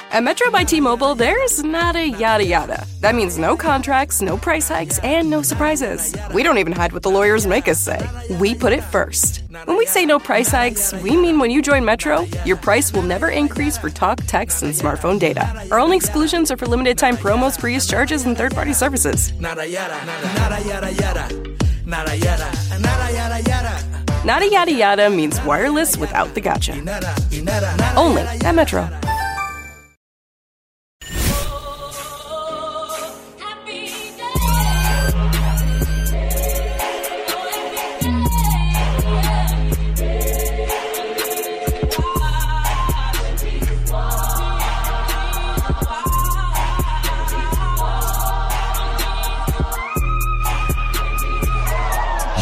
At Metro by T-Mobile, there's nada yada yada. That means no contracts, no price hikes, and no surprises. We don't even hide what the lawyers make us say. We put it first. When we say no price hikes, we mean when you join Metro, your price will never increase for talk, text, and smartphone data. Our only exclusions are for limited time promos, free use charges, and third-party services. Nada yada, nada yada yada, nada yada, nada yada yada. Nada yada yada means wireless without the gotcha. Nada, y nada, nada. Only at Metro.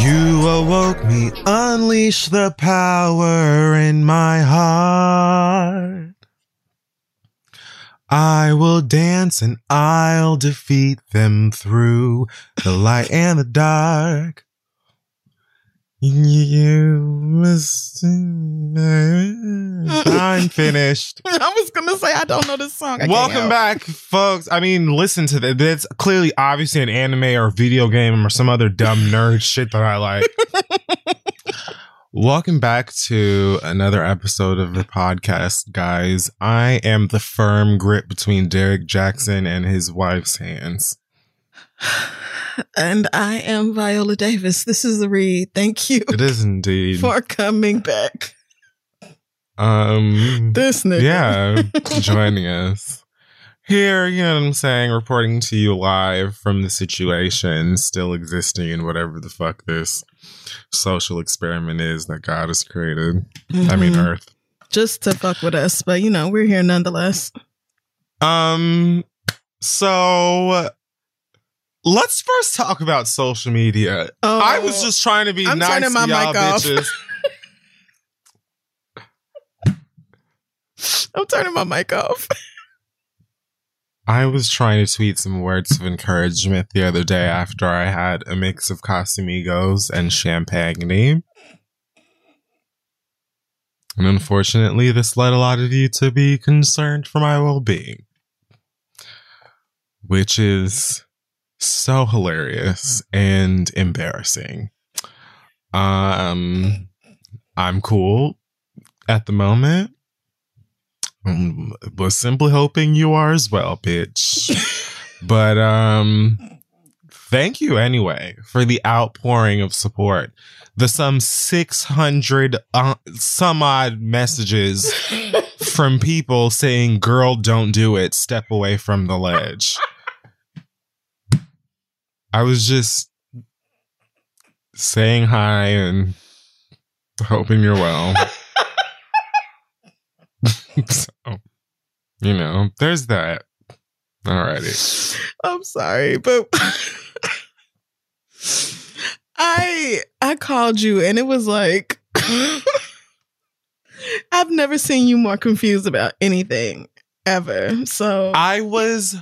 You awoke me, unleash the power in my heart. I will dance and I'll defeat them through the light and the dark. You must. I'm finished. I was gonna say I don't know this song. I Welcome back, folks. I mean, listen to that. That's clearly, obviously, an anime or video game or some other dumb nerd shit that I like. Welcome back to another episode of the podcast, guys. I am the firm grip between Derek Jackson and his wife's hands. And I am Viola Davis. This is the read. Thank you It is indeed. for coming back. Um, This nigga. yeah, joining us here. You know what I'm saying? Reporting to you live from the situation still existing in whatever the fuck this social experiment is that God has created. I mean, Mhm. Earth. just to fuck with us, but you know we're here nonetheless. Um, so let's first talk about social media. Oh, I was oh. just trying to be I'm nice turning to my y'all mic off. bitches. I'm turning my mic off. I was trying to tweet some words of encouragement the other day after I had a mix of Casamigos and champagne. And unfortunately, this led a lot of you to be concerned for my well being, which is so hilarious and embarrassing. Um, I'm cool at the moment. Um, was simply hoping you are as well, bitch. but um, thank you anyway for the outpouring of support. The some six hundred uh, some odd messages from people saying, "Girl, don't do it. Step away from the ledge." I was just saying hi and hoping you're well. so, you know, there's that. Alrighty. I'm sorry, but I I called you and it was like I've never seen you more confused about anything ever. So I was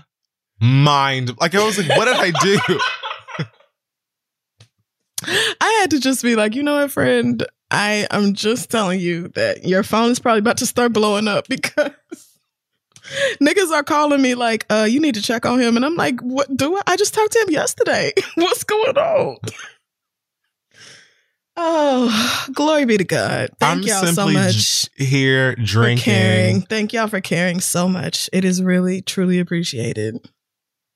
mind like I was like, what did I do? I had to just be like, you know what, friend? I am just telling you that your phone is probably about to start blowing up because niggas are calling me like, uh, you need to check on him. And I'm like, what do I? I just talked to him yesterday. What's going on? Oh, glory be to God. Thank I'm y'all so much j- here for drinking. caring. Thank y'all for caring so much. It is really, truly appreciated.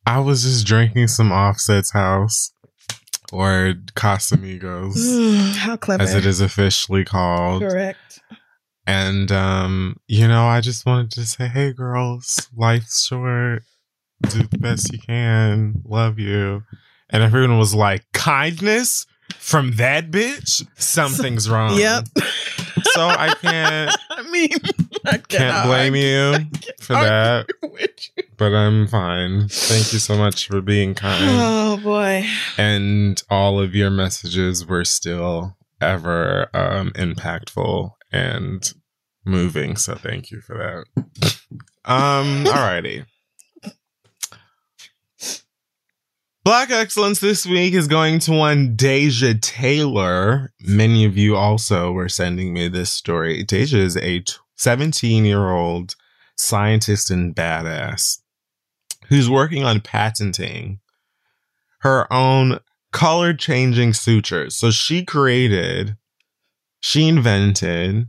I was just drinking some Offset's house or Casamigos, Mm, How clever. as it is officially called. Correct. And um, you know, I just wanted to say, hey girls, life's short. Do the best you can. Love you. And everyone was like, kindness from that bitch? Something's wrong. Yep. So I can't I mean, I can't blame you for that. you. But I'm fine. Thank you so much for being kind. Oh boy. and all of your messages were still ever um, impactful and moving. So thank you for that. um, alrighty. Black Excellence this week is going to one Dasia Taylor. Many of you also were sending me this story. Dasia is a 17 year old scientist and badass who's working on patenting her own color changing sutures. So she created, she invented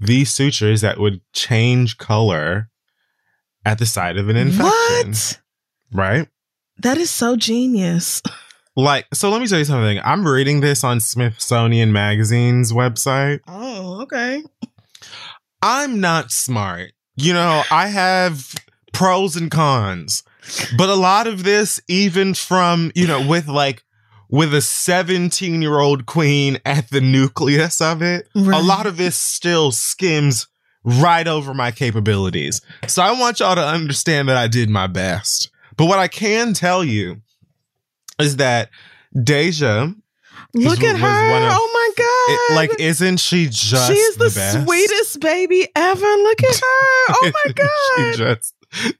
these sutures that would change color at the site of an infection. What? Right? That is so genius. Like, so let me tell you something. I'm reading this on Smithsonian Magazine's website. Oh, okay. I'm not smart. You know, I have pros and cons. But a lot of this, even from, you know, with like, with a 17 year old queen at the nucleus of it, a lot of this still skims right over my capabilities. So I want y'all to understand that I did my best. But what I can tell you is that Dasia, Look at her. of- oh my god. it, like, isn't she just she is the, sweetest baby ever. Look at her. Oh my god. she just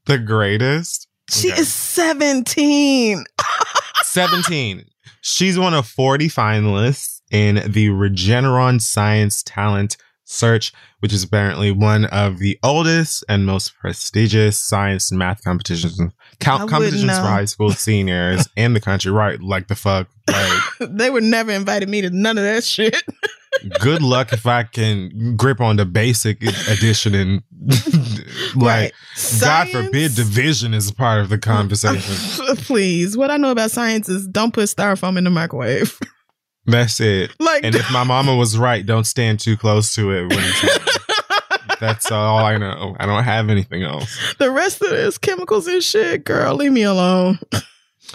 the greatest? She Okay. is 17. 17. She's one of 40 finalists in the Regeneron Science Talent Search, which is apparently one of the oldest and most prestigious science and math competitions count competitions know. for high school seniors in the country. Right? Like the fuck. Like, they would never invited me to none of that shit. good luck if I can grip on the basic edition and like. God forbid division is a part of the conversation. Please. What I know about science is don't put styrofoam in the microwave. That's it. like And if my mama was right, don't stand too close to it. That's all I know. I don't have anything else. the rest of this chemicals and shit, girl, leave me alone.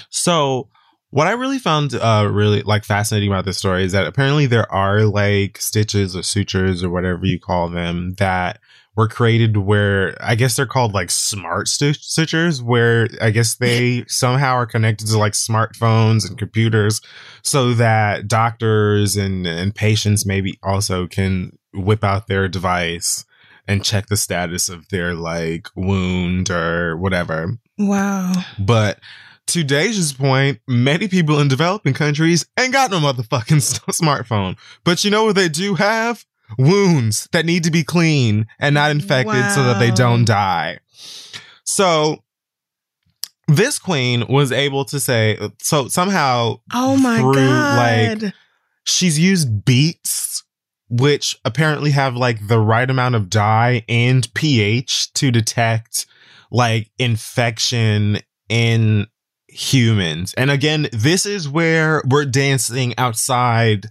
So, what I really found uh really like fascinating about this story is that apparently there are like stitches or sutures or whatever you call them that were created where I guess they're called like smart sutures where I guess they somehow are connected to like smartphones and computers so that doctors and and patients maybe also can whip out their device and check the status of their like wound or whatever. Wow. But to Dasia's point, many people in developing countries ain't got no motherfucking smartphone. But you know what they do have? Wounds that need to be clean and not infected so that they don't die. So this queen was able to say, so somehow Oh my through, god. like, she's used beets, which apparently have like the right amount of dye and pH to detect like infection in humans. And again, this is where we're dancing outside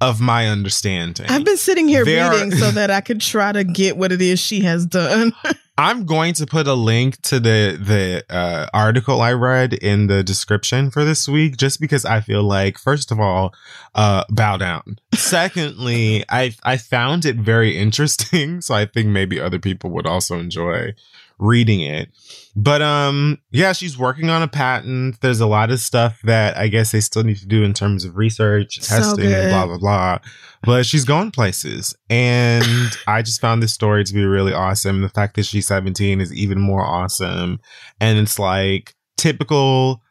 of my understanding. I've been sitting here There are- reading so that I could try to get what it is she has done. I'm going to put a link to the the uh, article I read in the description for this week, just because I feel like, first of all, uh, bow down. Secondly, I I found it very interesting, so I think maybe other people would also enjoy reading it. But um, yeah, she's working on a patent. There's a lot of stuff that I guess they still need to do in terms of research, So testing, and blah blah blah. But she's going places, and I just found this story to be really awesome. The fact that she's 17 is even more awesome, and it's like typical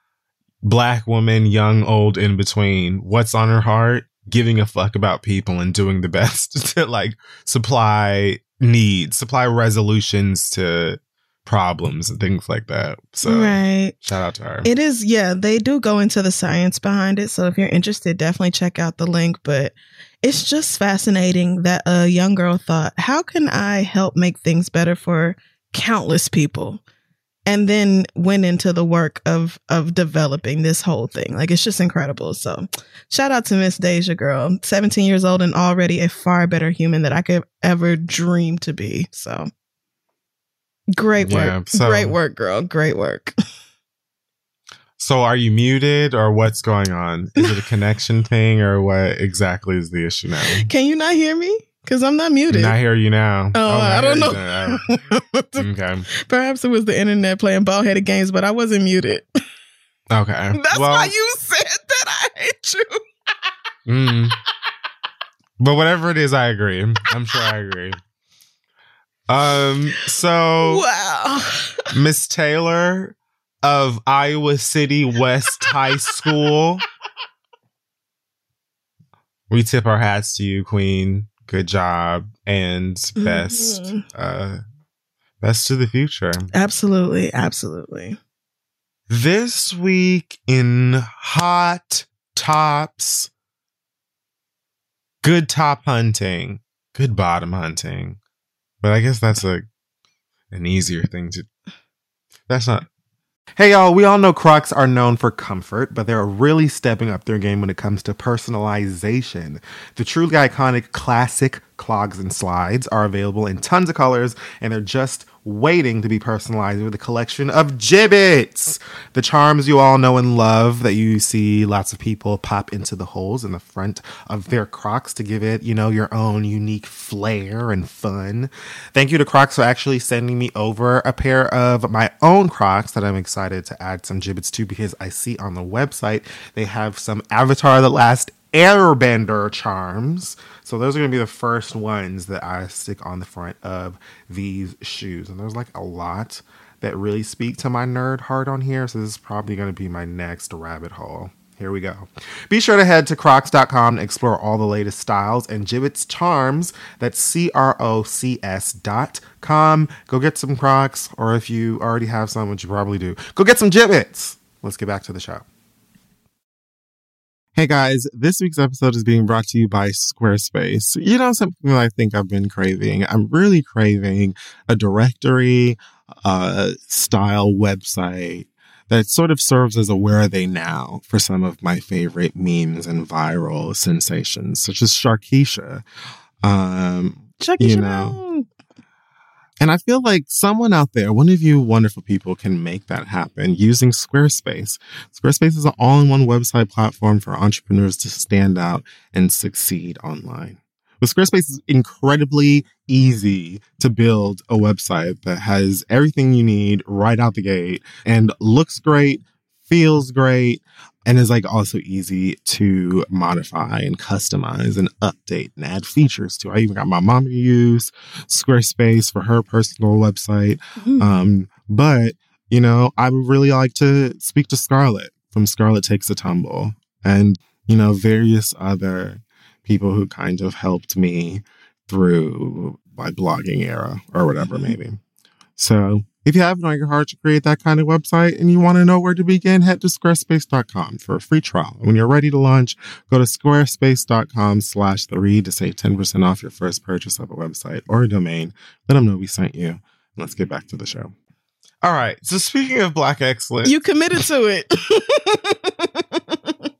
black woman, young, old, in between. What's on her heart? Giving a fuck about people and doing the best to like supply needs, supply resolutions to problems and things like that. So right. shout out to her. It is, yeah, they do go into the science behind it. So if you're interested, definitely check out the link. But it's just fascinating that a young girl thought, how can I help make things better for countless people? And then went into the work of of developing this whole thing. Like it's just incredible. So shout out to Miss Dasia girl. 17 years old and already a far better human that I could ever dream to be. So great Yeah, work. so- Great work, girl. Great work. so are you muted or what's going on? Is it a connection thing or what exactly is the issue now? Can you not hear me? Because I'm not muted. I hear you now. Oh, I hear don't know. now. okay. Perhaps it was the internet playing ball headed games, but I wasn't muted. Okay. That's well, why you said that I hate you. mm. But whatever it is, I agree. I'm sure I agree. Um. So, Wow. Miss Taylor of Iowa City West High School, we tip our hats to you, Queen. Good job and best. Mhm. Uh, best to the future. Absolutely. Absolutely. This week in Hot Tops, good top hunting, good bottom hunting. But I guess that's a an easier thing to. That's not. Hey y'all, we all know Crocs are known for comfort, but they're really stepping up their game when it comes to personalization. The truly iconic classic clogs and slides are available in tons of colors, and they're just waiting to be personalized with a collection of Jibbitz. The charms you all know and love that you see lots of people pop into the holes in the front of their Crocs to give it, you know, your own unique flair and fun. Thank you to Crocs for actually sending me over a pair of my own Crocs that I'm excited to add some Jibbitz to because I see on the website they have some Avatar the Last Airbender charms. So those are going to be the first ones that I stick on the front of these shoes. And there's like a lot that really speak to my nerd heart on here. So this is probably going to be my next rabbit hole. Here we go. Be sure to head to crocs.com to explore all the latest styles and Jibbitz charms. That's C R O C S dot com. Go get some Crocs, or if you already have some, which you probably do, go get some Jibbitz. Let's get back to the show. Hey guys, this week's episode is being brought to you by Squarespace. You know something that I think I've been craving? I'm really craving a directory uh, style website that sort of serves as a where are they now for some of my favorite memes and viral sensations, such as Sharkeisha. Um, Check You know. And I feel like someone out there, one of you wonderful people, can make that happen using Squarespace. Squarespace is an all in one website platform for entrepreneurs to stand out and succeed online. With Squarespace, it's incredibly easy to build a website that has everything you need right out the gate and looks great, feels great, and is like also easy to modify and customize and update and add features to. I even got my mom to use Squarespace for her personal website. Mhm. Um, but you know, I would really like to speak to Scarlett from Scarlett Takes a Tumble and you know, various other people who kind of helped me through my blogging era or whatever, Mhm. maybe. So if you have it on your heart to create that kind of website and you want to know where to begin, head to squarespace.com for a free trial. When you're ready to launch, go to squarespace.com slash the read to save 10% off your first purchase of a website or a domain. Let them know we sent you. Let's get back to the show. All right. So speaking of Black Excellence, You committed to it.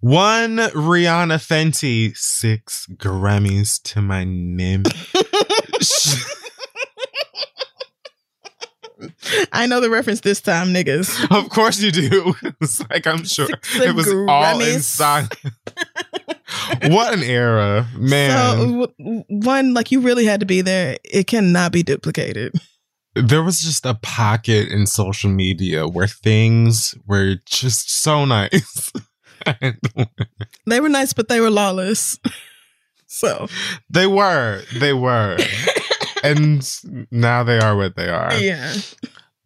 one Rihanna Fenty, six Grammys to my name. I know the reference this time, niggas. of course you do. It's like I'm sure Six it was all inside. what an era, man. So w- one, like you really had to be there. It cannot be duplicated. there was just a pocket in social media where things were just so nice. They were nice, but they were lawless. So they were, they were. And now they are what they are. yeah,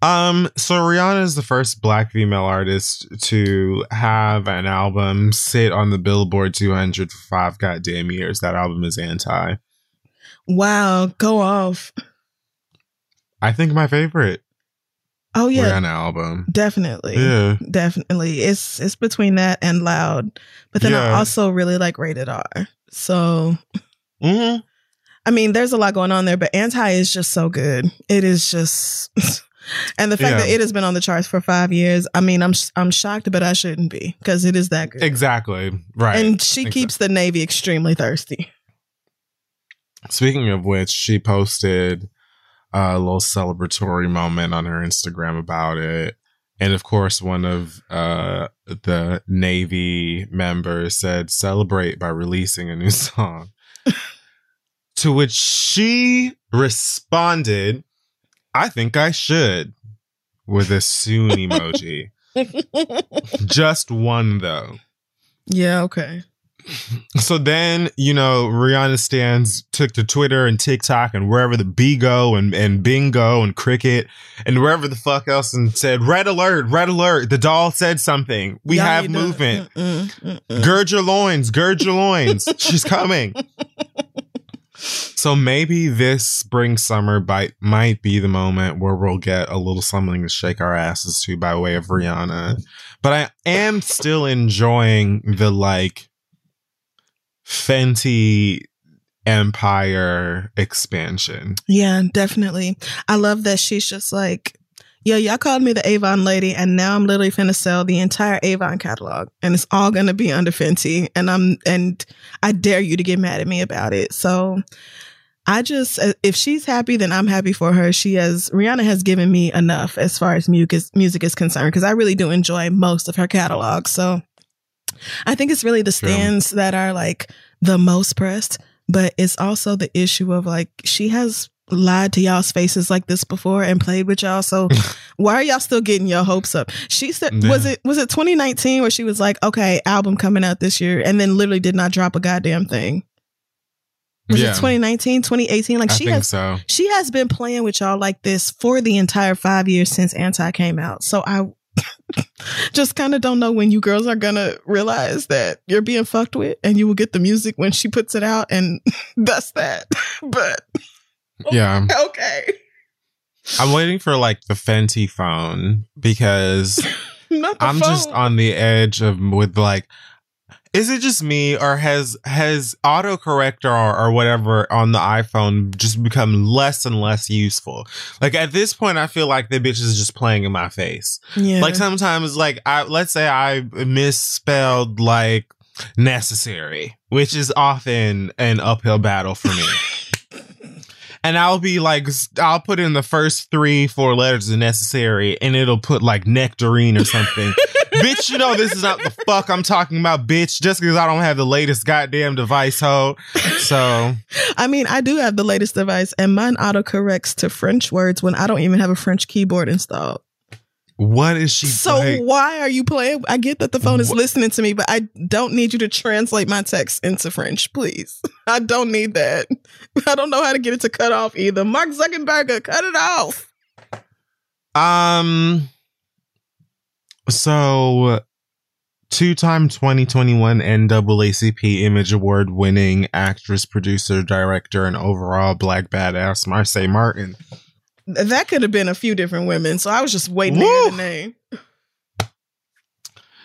Um, so Rihanna is the first black female artist to have an album sit on the Billboard 200 for five goddamn years. That album is anti. wow, go off. I think my favorite Oh yeah, Rihanna album. definitely. Yeah. Definitely. It's it's between that and loud. But then I also really like rated R. So hmm I mean, there's a lot going on there, but anti is just so good. It is just and the fact Yeah. that it has been on the charts for five years, I mean, I'm I'm shocked, but I shouldn't be because it is that good. Exactly. Right. And she Exactly. keeps the Navy extremely thirsty. Speaking of which, she posted a little celebratory moment on her Instagram about it. And of course, one of uh, the Navy members said, celebrate by releasing a new song. To which she responded, I think I should, with a soon emoji. Just one, though. yeah, okay. So then, you know, Rihanna stands took to Twitter and TikTok and wherever the Bigo and, and Bingo and Cricket and wherever the fuck else and said, Red alert, red alert. The doll said something. We Y'all have need to- movement. mm, mm, mm. Gird your loins, gird your loins. She's coming. So maybe this spring summer bite might be the moment where we'll get a little something to shake our asses to by way of Rihanna. But I am still enjoying the like Fenty Empire expansion. Yeah, definitely. I love that she's just like, yeah, y'all called me the Avon lady, and now I'm literally finna sell the entire Avon catalog, and it's all gonna be under Fenty, and I'm and I dare you to get mad at me about it. So. I just, uh, if she's happy, then I'm happy for her. She has, Rihanna has given me enough as far as music is, music is concerned, because I really do enjoy most of her catalog. So I think it's really the stands that are like the most pressed, but it's also the issue of like, she has lied to y'all's faces like this before and played with y'all. So why are y'all still getting your hopes up? She said, was it, was it 2019 where she was like, okay, album coming out this year and then literally did not drop a goddamn thing? Was it 2019, 2018? Like I she think has so. she has been playing with y'all like this for the entire five years since Anti came out. So I just kind of don't know when you girls are gonna realize that you're being fucked with, and you will get the music when she puts it out, and that's that. but Yeah. okay, I'm waiting for like the Fenty phone because the I'm phone. just on the edge of with like is it just me or has has autocorrect or, or whatever on the iPhone just become less and less useful? Like at this point I feel like the bitch is just playing in my face. yeah. Like sometimes like I let's say I misspelled like necessary, which is often an uphill battle for me. And I'll be like, I'll put in the first three, four letters necessary, and it'll put like nectarine or something. bitch, you know this is not the fuck I'm talking about, bitch. Just because I don't have the latest goddamn device, ho. So I mean, I do have the latest device, and mine autocorrects to French words when I don't even have a French keyboard installed. What is she? So like- why are you playing? I get that the phone is Wha- listening to me, but I don't need you to translate my text into French, please. I don't need that. I don't know how to get it to cut off either. Mark Zuckerberg, cut it off. Um. So, two-time 2021 NAACP Image Award winning actress, producer, director, and overall black badass Marsai Martin. That could have been a few different women, so I was just waiting to hear the name.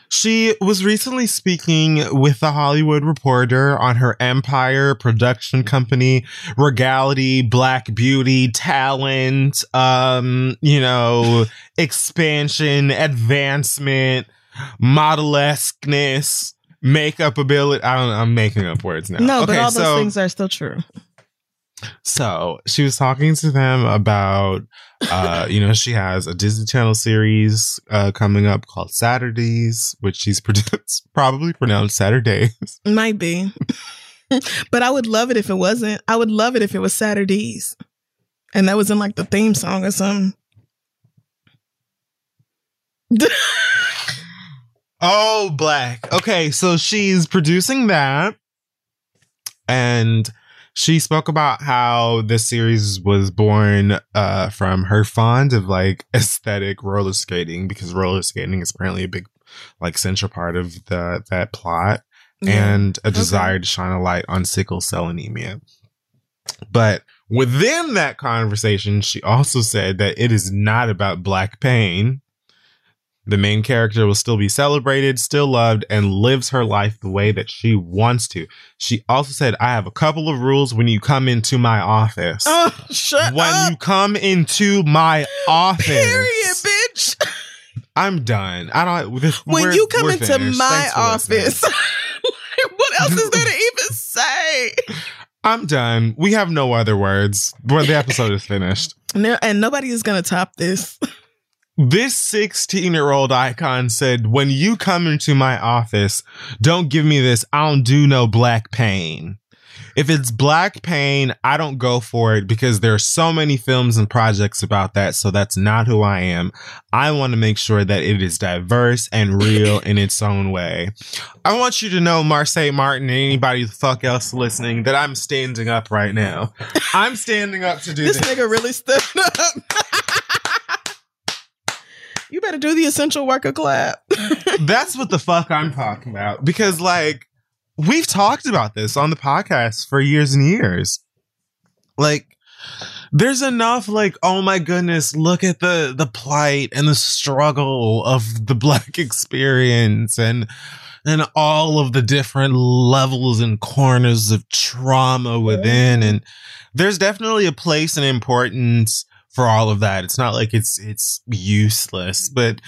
She was recently speaking with the Hollywood Reporter on her Empire production company, Regality, Black Beauty, Talent, um, you know, expansion, advancement, modelesqueness, makeup ability. I don't know, I'm making up words now. No, but Okay, all those so- things are still true. So she was talking to them about, uh, you know, she has a Disney Channel series uh, coming up called Saturdays, which she's produced, probably pronounced Saturdays. Might be. but I would love it if it wasn't. I would love it if it was Saturdays. And that was in like the theme song or something. Oh, black. Okay, so she's producing that. And she spoke about how this series was born uh, from her fond of like aesthetic roller skating because roller skating is apparently a big like central part of the that plot Yeah. and a desire to shine a light on sickle cell anemia. But within that conversation, she also said that it is not about black pain. The main character will still be celebrated, still loved, and lives her life the way that she wants to. She also said, I have a couple of rules when you come into my office. Oh, shut when up. you come into my office. Period, bitch. I'm done. I don't. This, When you come into finished. my Thanks for listening. office, what else is there to even say? I'm done. We have no other words. Where the episode is finished. No, and nobody is gonna top this. this 16 year old icon said, when you come into my office, don't give me this. I don't do no black pain. If it's black pain, I don't go for it because there are so many films and projects about that. So that's not who I am. I want to make sure that it is diverse and real in its own way. I want you to know, Marsai Martin, and anybody the fuck else listening, that I'm standing up right now. I'm standing up to do This this. nigga really stood up. you better do the essential worker clap. That's what the fuck I'm talking about. Because like we've talked about this on the podcast for years and years. Like there's enough like oh my goodness, look at the the plight and the struggle of the black experience and and all of the different levels and corners of trauma within and there's definitely a place and importance for all of that. It's not like it's it's useless, but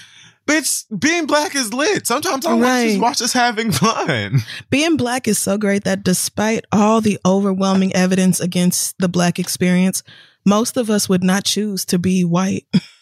bitch, being black is lit. Sometimes I want to just watch us having fun. Being black is so great that despite all the overwhelming evidence against the black experience, most of us would not choose to be white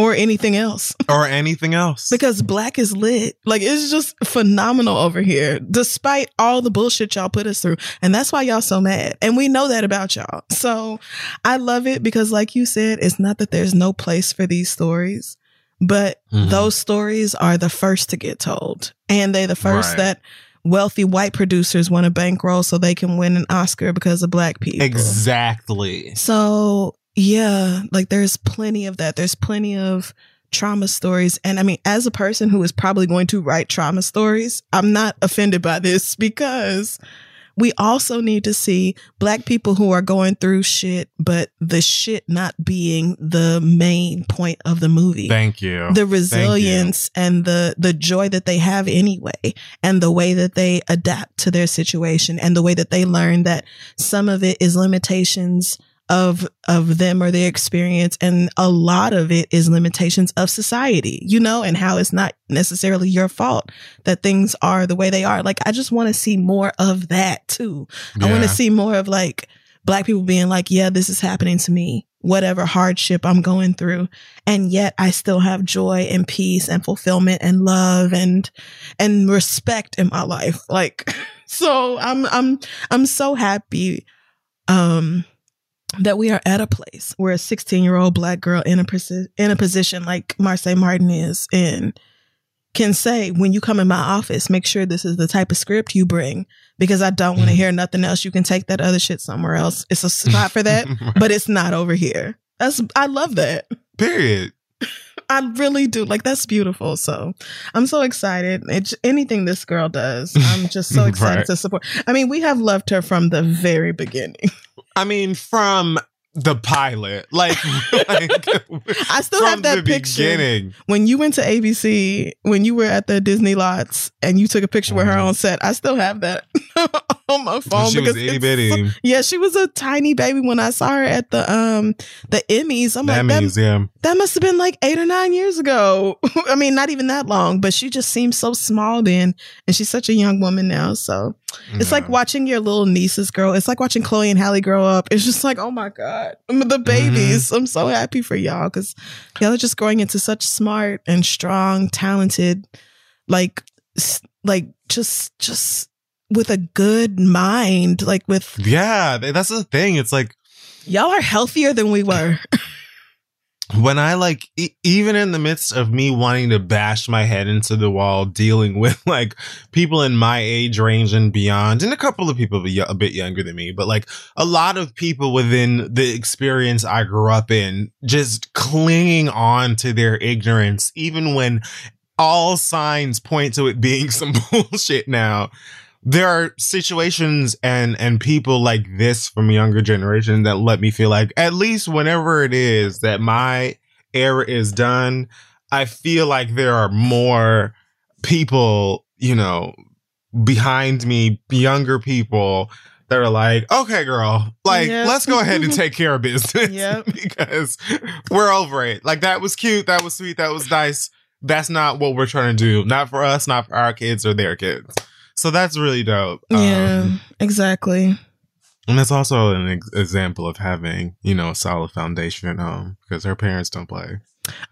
or anything else Or anything else. because black is lit. Like it's just phenomenal over here, despite all the bullshit y'all put us through. And that's why y'all so mad. And we know that about y'all. So I love it because, like you said, it's not that there's no place for these stories, but Mhm. those stories are the first to get told. And they the first Right. that wealthy white producers want to bankroll so they can win an Oscar because of black people. exactly. So yeah, like there's plenty of that. There's plenty of trauma stories. And I mean, as a person who is probably going to write trauma stories, I'm not offended by this because we also need to see black people who are going through shit, but the shit not being the main point of the movie Thank you. the resilience and the the joy that they have anyway and the way that they adapt to their situation and the way that they learn that some of it is limitations of of them or their experience and a lot of it is limitations of society you know and how it's not necessarily your fault that things are the way they are like i just want to see more of that too I want to see more of like black people being like, yeah, this is happening to me, whatever hardship I'm going through. And yet I still have joy and peace and fulfillment and love and, and respect in my life. Like, so I'm, I'm, I'm so happy, um, that we are at a place where a 16 year old black girl in a posi- in a position like Marsai Martin is in can say when you come in my office, make sure this is the type of script you bring because I don't want to mm. hear nothing else. You can take that other shit somewhere else. It's a spot for that, but it's not over here. That's I love that. Period. I really do. Like that's beautiful. So I'm so excited. It's anything this girl does. I'm just so excited Right. to support. I mean, we have loved her from the very beginning. I mean, from the pilot, like, like I still have that picture. beginning. When you went to ABC, when you were at the Disney lots and you took a picture with her Mhm. on set, I still have that on my phone. she was because itty bitty. yeah, she was a tiny baby when I saw her at the um the Emmys. I'm That like, that, that must have been like eight or nine years ago. I mean, not even that long, but she just seemed so small then. And she's such a young woman now. So it's like watching your little nieces grow. It's like watching Chloe and Halle grow up. It's just like, oh my God, the mm-hmm. babies. I'm so happy for y'all because y'all are just growing into such smart and strong, talented, like, like just, just with a good mind. Like with Yeah, that's the thing. It's like y'all are healthier than we were. when I like, e- even in the midst of me wanting to bash my head into the wall, dealing with like people in my age range and beyond, and a couple of people a bit younger than me, but like a lot of people within the experience I grew up in, just clinging on to their ignorance, even when all signs point to it being some bullshit now. There are situations and and people like this from a younger generation that let me feel like at least whenever it is that my era is done, I feel like there are more people, you know, behind me, younger people that are like, okay, girl, like, Yep. let's go ahead and take care of business Yep. because we're over it. Like, that was cute. That was sweet. That was nice. That's not what we're trying to do. Not for us, not for our kids or their kids. So that's really dope. yeah, Um, exactly. And that's also an ex- example of having, you know, a solid foundation at home because her parents don't play.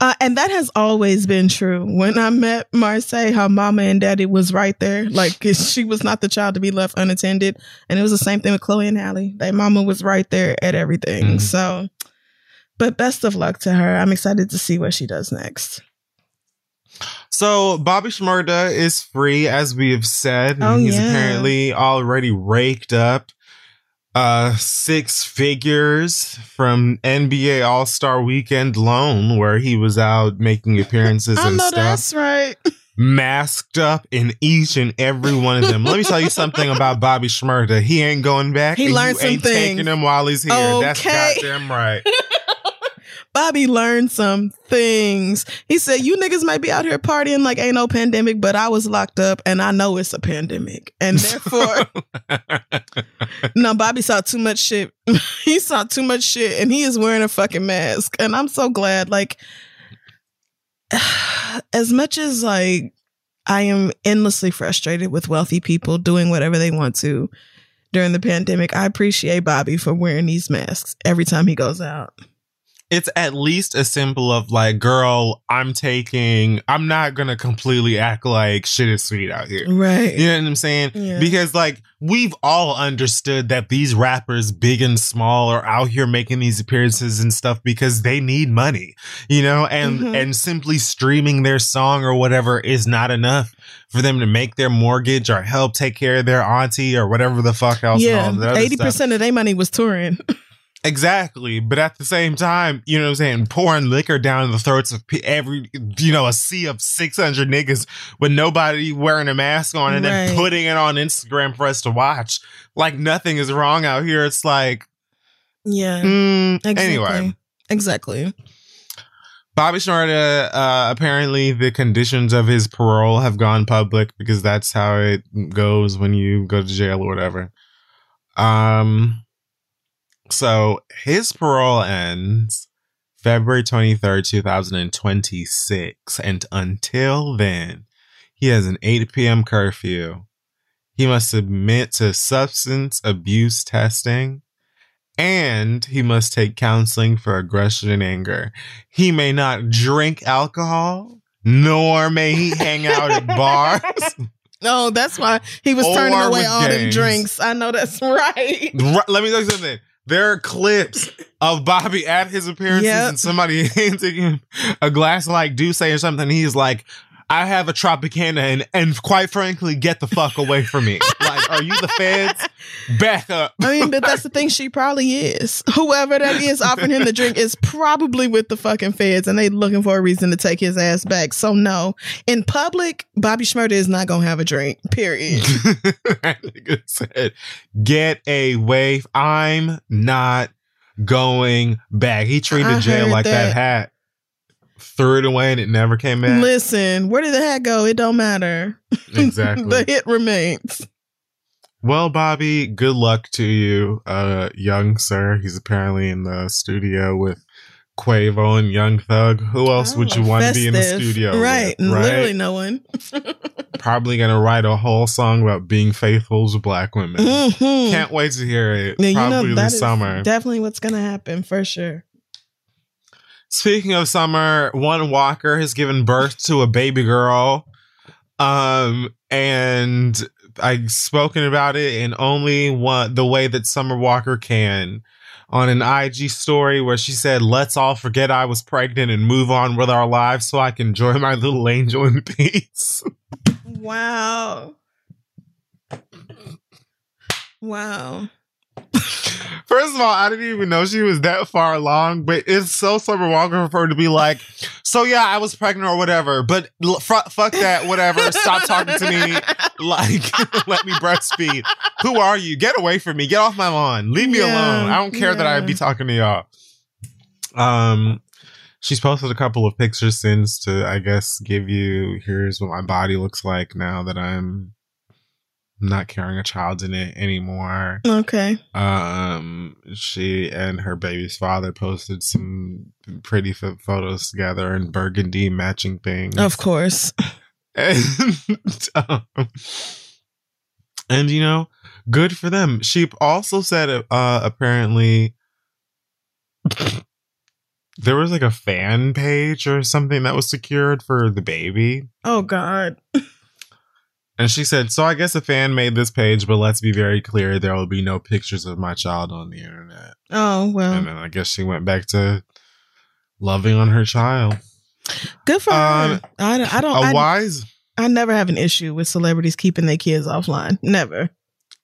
Uh, and that has always been true. When I met Marsai, her mama and daddy was right there. Like she was not the child to be left unattended. And it was the same thing with Chloe and Halle. Their mama was right there at everything. Mhm. So, but best of luck to her. I'm excited to see what she does next. So Bobby Shmurda is free, as we have said. Oh, He's yeah. apparently already raked up uh six figures from NBA All Star Weekend alone, where he was out making appearances I and know stuff. that's right. masked up in each and every one of them. Let me tell you something about Bobby Shmurda. He ain't going back. He learned some ain't things. taking him while he's here. That's Okay. goddamn right. Bobby learned some things. He said, You niggas might be out here partying like ain't no pandemic, but I was locked up and I know it's a pandemic. And therefore, no, Bobby saw too much shit. he saw too much shit and he is wearing a fucking mask. And I'm so glad. Like, as much as like I am endlessly frustrated with wealthy people doing whatever they want to during the pandemic, I appreciate Bobby for wearing these masks every time he goes out. It's at least a symbol of like, girl, I'm taking, I'm not gonna completely act like shit is sweet out here. Right. You know what I'm saying? Yeah. Because like we've all understood that these rappers, big and small, are out here making these appearances and stuff because they need money, you know, and Mhm. and simply streaming their song or whatever is not enough for them to make their mortgage or help take care of their auntie or whatever the fuck else. Yeah, all that other eighty percent of their money was touring. Exactly. But at the same time, you know what I'm saying? Pouring liquor down the throats of every, you know, a sea of 600 niggas with nobody wearing a mask on and then putting it on Instagram for us to watch. Like nothing is wrong out here. It's like, yeah, mm, exactly. anyway. exactly. Bobby Shmurda, uh, apparently the conditions of his parole have gone public because that's how it goes when you go to jail or whatever. Um, so his parole ends February 23rd, 2026. And until then, he has an 8 p.m. curfew. He must submit to substance abuse testing and he must take counseling for aggression and anger. He may not drink alcohol, nor may he hang out at bars. No, that's why he was turning away all them gangs. drinks. I know that's right. Right, Let me tell you something. There are clips of Bobby at his appearances Yep. and somebody handing him a glass like D'ussé or something. He's like, I have a Tropicana and, and quite frankly, get the fuck away from me. are you the feds? Back up. I mean, but that's the thing. She probably is. Whoever that is offering him the drink is probably with the fucking feds, and they looking for a reason to take his ass back. So no, in public, Bobby Shmurda is not gonna have a drink. Period. that nigga said, get away. I'm not going back. He treated I jail like that. that. hat. Threw it away and it never came back. Listen, where did the hat go? It don't matter. Exactly. the hit remains. Well, Bobby, good luck to you, uh, young sir. He's apparently in the studio with Quavo and Young Thug. Who else would you Oh, want to be in the studio? Right. with, right? Literally no one. Probably gonna write a whole song about being faithful to black women. Mhm. Can't wait to hear it. You Probably know that this summer. definitely what's gonna happen for sure. Speaking of summer, one Walker has given birth to a baby girl. Um, and I've spoken about it in only one the way that Summer Walker can on an IG story where she said, Let's all forget I was pregnant and move on with our lives so I can enjoy my little angel in peace. Wow. Wow. First of all, I didn't even know she was that far along, but it's so Summer Walker for her to be like, so yeah, I was pregnant or whatever, but l- fr- fuck that, whatever. Stop talking to me. Like, let me breastfeed. Who are you? Get away from me. Get off my lawn. Leave me Yeah, alone. I don't care that I'd be talking to y'all. Um, she's posted a couple of pictures since to, I guess, give you here's what my body looks like now that I'm not carrying a child in it anymore. Okay. Um, she and her baby's father posted some pretty f- photos together in burgundy matching things. Of course. And, um, and you know, good for them. She also said, uh, apparently, there was like a fan page or something that was secured for the baby. Oh God. And she said, So I guess a fan made this page, but let's be very clear there will be no pictures of my child on the internet. Oh well. And then I guess she went back to loving on her child. Good for Um, her. I, I don't. A I, wise. I never have an issue with celebrities keeping their kids offline. Never.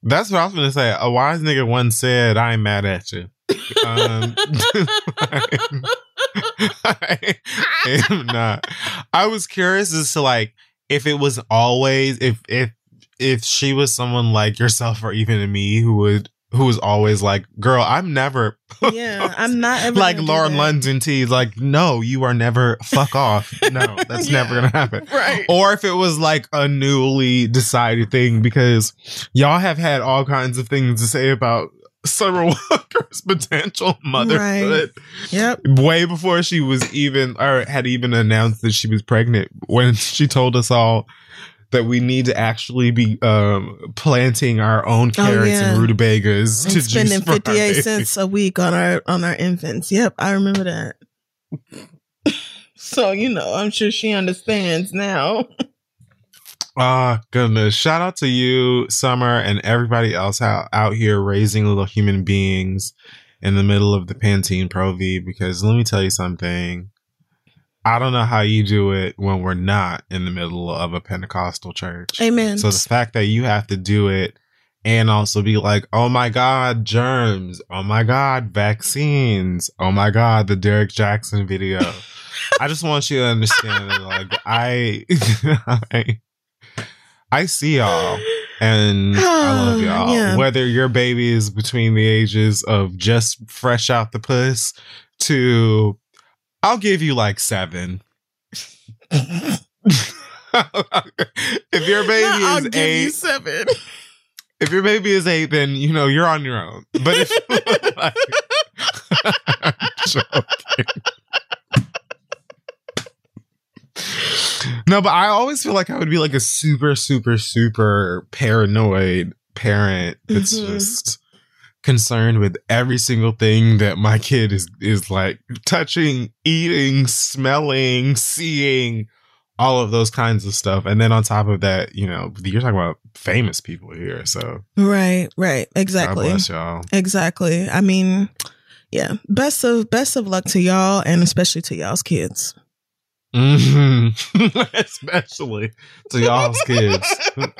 That's what I was going to say. A wise nigga once said, I ain't mad at you. Um, I am not. I was curious as to like if it was always if if if she was someone like yourself or even me who would who was always like, girl, I'm never Yeah, I'm not ever like Lauren. London T. Like, no, you are never fuck off. No, that's Yeah. never gonna happen. Right. Or if it was like a newly decided thing, because y'all have had all kinds of things to say about Summer Walker's potential motherhood Yep. way before she was even or had even announced that she was pregnant when she told us all that we need to actually be um planting our own Oh, carrots yeah. and rutabagas to And spending juice for our 58 cents a week on our on our infants. Yep, I remember that. so, you know, I'm sure she understands now. Ah, goodness. Shout out to you, Summer, and everybody else out, out here raising little human beings in the middle of the Pantene Pro V because let me tell you something. I don't know how you do it when we're not in the middle of a Pentecostal church. Amen. So the fact that you have to do it and also be like, oh my God, germs. Oh my God, vaccines. Oh my God, the Derek Jackson video. I just want you to understand that, like, I, I, I see y'all and I love y'all. Yeah. Whether your baby is between the ages of just fresh out the puss to, I'll give you like seven. if your baby I'll is eight, seven. if your baby is eight, then you know you're on your own. But if like, I'm joking. No, but I always feel like I would be like a super, super, super paranoid parent that's Mhm. just concerned with every single thing that my kid is is like touching, eating, smelling, seeing, all of those kinds of stuff. And then on top of that, you know, you're talking about famous people here, so Right, right. God Exactly. bless y'all. Exactly. I mean, yeah. Best of best of luck to y'all and especially to y'all's kids. Hmm Especially to y'all's kids.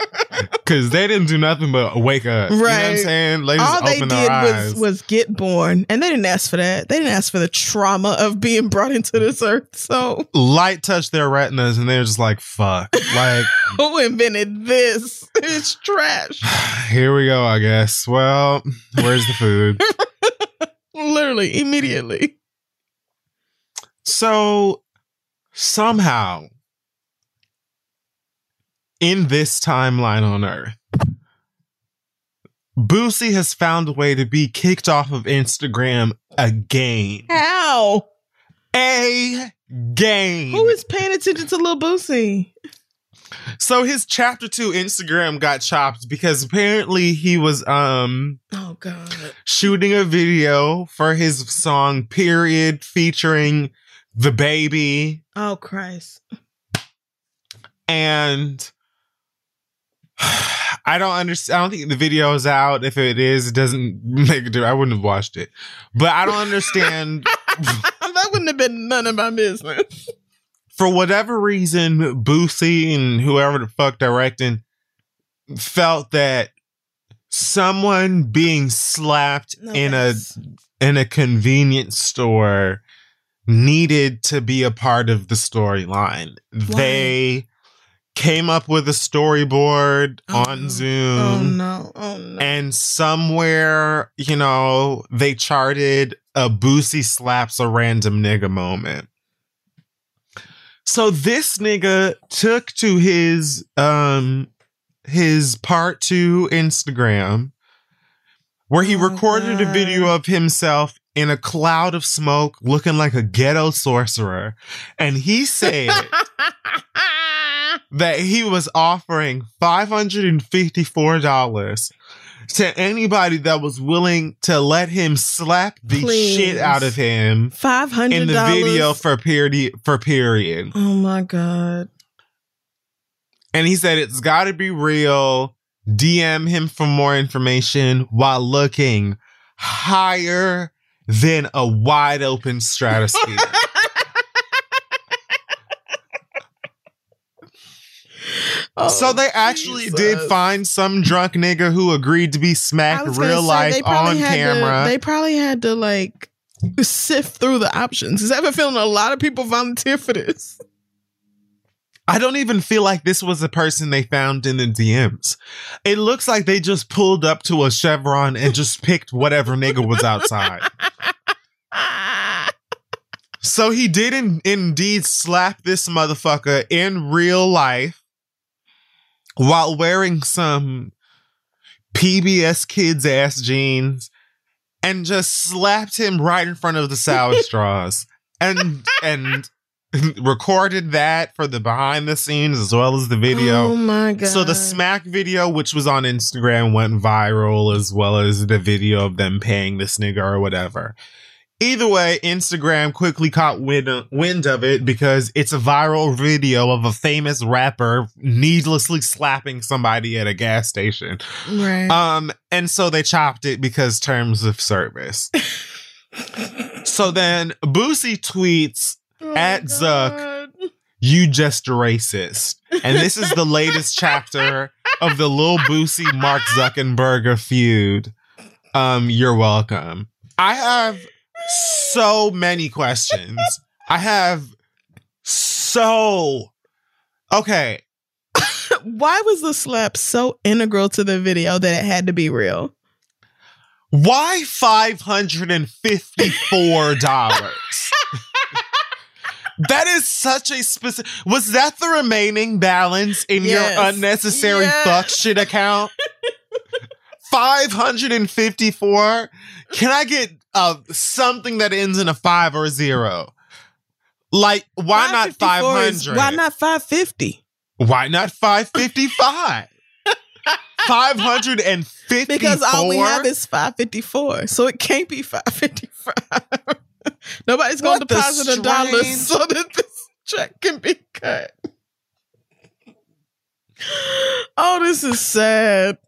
Because they didn't do nothing but wake up. You know what I'm Right. saying? Just All they did was was get born, and they didn't ask for that. They didn't ask for the trauma of being brought into this earth. So, light touched their retinas and they're just like, fuck. Like, who invented this? It's trash. here we go, I guess. Well, where's the food? Literally, immediately. So somehow in this timeline on Earth, Boosie has found a way to be kicked off of Instagram again. How? Again. Who is paying attention to Lil Boosie? so his chapter two Instagram got chopped because apparently he was um Oh God. shooting a video for his song Period featuring DaBaby Oh Christ. and I don't understand. I don't think the video is out. If it is, it doesn't make a difference. I wouldn't have watched it, but I don't understand. that wouldn't have been none of my business. For whatever reason, Boosie and whoever the fuck directing felt that someone being slapped No in a in a convenience store needed to be a part of the storyline. They came up with a storyboard Oh, on. Zoom. Oh no. Oh no. And somewhere, you know, they charted a Boosie slaps a random nigga moment. So this nigga took to his um his part two Instagram where he Oh, recorded a video of himself in a cloud of smoke looking like a ghetto sorcerer. And he said that he was offering $554 to anybody that was willing to let him slap the Please. shit out of him Five hundred in the video for period for period. Oh my god. And he said it's got to be real. DM him for more information while looking higher than a wide open stratosphere. Oh, so they actually Jesus. did find some drunk nigga who agreed to be smacked real say, life on had to- camera. they probably had to like sift through the options. Because I have a feeling a lot of people volunteer for this. I don't even feel like this was a person they found in the DMs. It looks like they just pulled up to a Chevron and just picked whatever nigga was outside. So he did in, indeed slap this motherfucker in real life while wearing some PBS kids ass jeans and just slapped him right in front of the sour straws and and recorded that for the behind the scenes as well as the video. Oh my god. So the smack video, which was on Instagram, went viral as well as the video of them paying this nigga or whatever. Either way, Instagram quickly caught wind, wind of it because it's a viral video of a famous rapper needlessly slapping somebody at a gas station. Right. Um, and so they chopped it because terms of service. so then Boosie tweets, Oh at Zuck. You just a racist. And this is the latest chapter of the Lil Boosie Mark Zuckerberg feud. Um, you're welcome. I have so many questions. I have so okay. Why was the slap so integral to the video that it had to be real? Why five hundred and fifty-four dollars? that is such a specific. Was that the remaining balance in Yes. your unnecessary fuck shit account? Five hundred and fifty-four. Can I get uh something that ends in a five or a zero? Like, why not five 554? Why not 550? Why not five fifty-five? Five hundred and fifty-four. Because all we have is 554. So it can't be 555. Nobody's going to deposit a dollar so that this check can be cut. Oh, this is sad.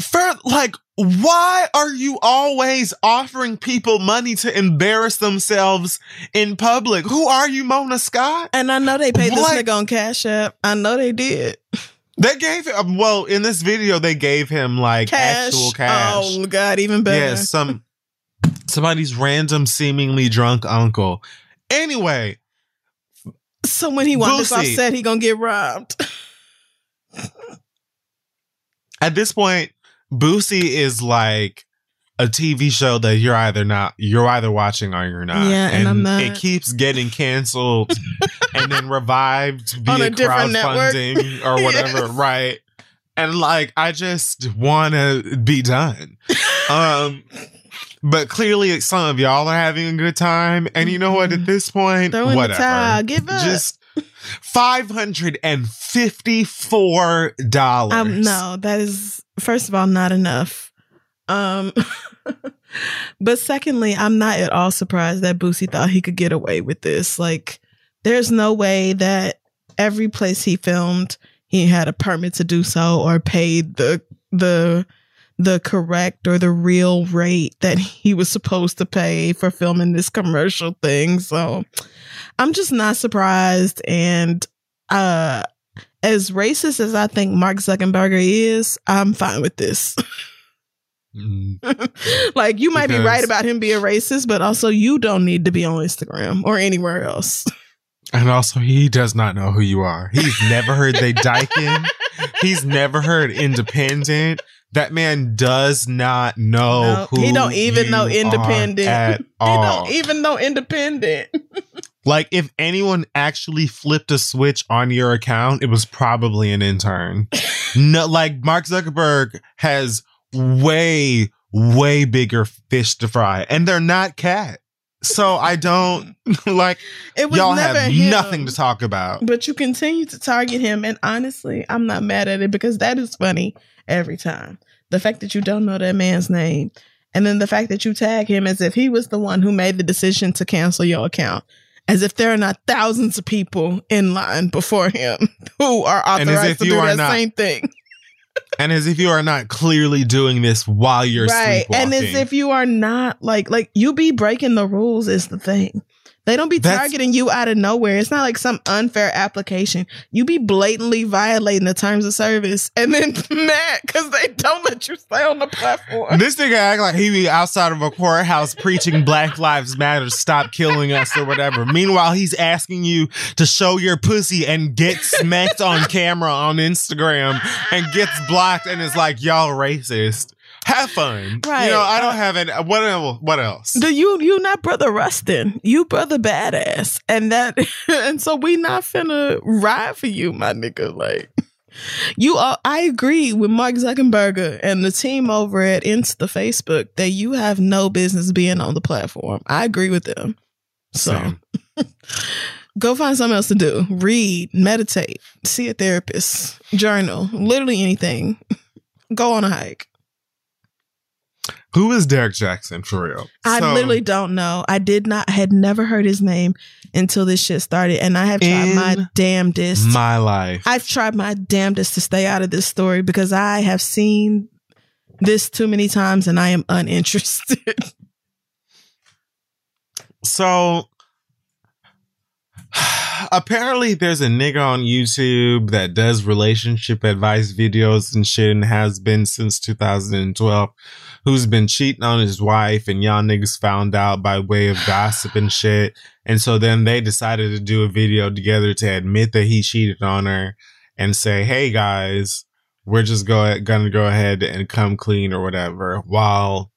for like why are you always offering people money to embarrass themselves in public who are you mona scott And I know they paid What? this nigga on Cash App. I know they did. they gave him well in this video they gave him like Cash. actual cash Oh, God, even better. yeah some somebody's random seemingly drunk uncle anyway So when he wants this Boosie. offset, he gonna get robbed. at this point boosie is like a TV show that you're either not you're either watching or you're not. Yeah, and I'm not. It keeps getting canceled and then revived On via a different network. crowdfunding or whatever, Yes. right? And like I just want to be done. Um but clearly some of y'all are having a good time and you know what at this point Throw whatever. towel. Give up. Just $554. Um, no, that is first of all not enough. Um, but secondly, I'm not at all surprised that Boosie thought he could get away with this. Like, there's no way that every place he filmed, he had a permit to do so or paid the the the correct or the real rate that he was supposed to pay for filming this commercial thing. So I'm just not surprised and uh as racist as I think Mark Zuckerberg is, I'm fine with this. Mm. like you might be right about him being racist, but also you don't need to be on Instagram or anywhere else. And also, he does not know who you are. He's never heard they Daikin. He's never heard independent. That man does not know No, who he don't even know independent. at he all. don't even know independent. like, if anyone actually flipped a switch on your account, it was probably an intern. no, like Mark Zuckerberg has way, way bigger fish to fry, and they're not cat. So I don't like It was y'all never have him. nothing to talk about. But you continue to target him, and honestly, I'm not mad at it because that is funny every time. the fact that you don't know that man's name, and then the fact that you tag him as if he was the one who made the decision to cancel your account, as if there are not thousands of people in line before him who are authorized if to you do are that not same thing. And as if you are not clearly doing this while you're right. And as if you are not like like you be breaking the rules is the thing. They don't be That's- targeting you out of nowhere. It's not like some unfair application. You be blatantly violating the terms of service and then mad because they don't let you stay on the platform. This nigga act like he be outside of a courthouse preaching Black Lives Matter, stop killing us or whatever. Meanwhile, he's asking you to show your pussy and get smacked on camera on Instagram and gets blocked and is like, y'all racist. Have fun. Right. You know, I don't uh, have any. What else? What else? Do you you not brother Rustin? You brother badass, and that and so we not finna ride for you, my nigga. Like you, are, I agree with Mark Zuckerberg and the team over at Insta Facebook that you have no business being on the platform. I agree with them. So go find something else to do. Read, meditate, see a therapist, journal, literally anything. Go on a hike. Who is Derek Jackson for real? I So, literally don't know. I did not had never heard his name until this shit started, and I have tried my damnedest. my life. I've tried my damnedest to stay out of this story because I have seen this too many times, and I am uninterested. So apparently there's a nigga on YouTube that does relationship advice videos and shit and has been since 2012 who's been cheating on his wife and y'all niggas found out by way of gossip and shit. And so then they decided to do a video together to admit that he cheated on her and say, "Hey guys, we're just go gonna go ahead and come clean or whatever," while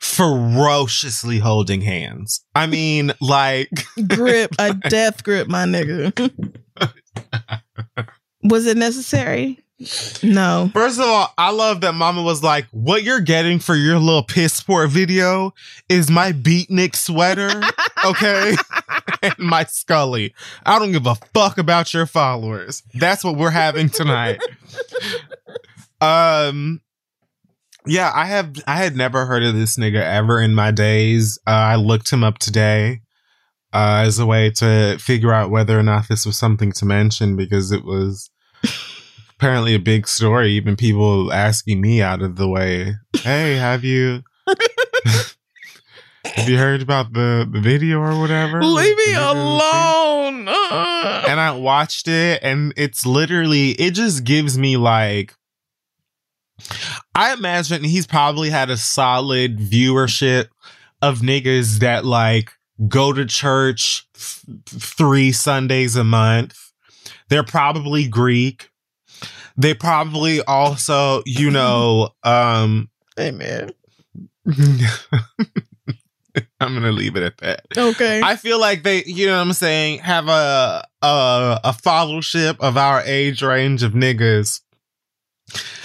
ferociously holding hands. I mean, like, grip, a death grip, my nigga. Was it necessary? No. first of all, I love that Mama was like, "What you're getting for your little piss poor video is my beatnik sweater, okay, and my Scully. I don't give a fuck about your followers. That's what we're having tonight." um. Yeah, I have. I had never heard of this nigga ever in my days. Uh, I looked him up today uh, as a way to figure out whether or not this was something to mention because it was apparently a big story. Even people asking me out of the way, "Hey, have you have you heard about the the video or whatever?" Leave me The video thing? alone. Uh. and I watched it, and it's literally it just gives me like. I imagine he's probably had a solid viewership of niggas that like go to church th- three Sundays a month. They're probably Greek. They probably also, you know, um, Hey man. I'm gonna leave it at that. Okay. I feel like they, you know what I'm saying, have a a a fellowship of our age range of niggas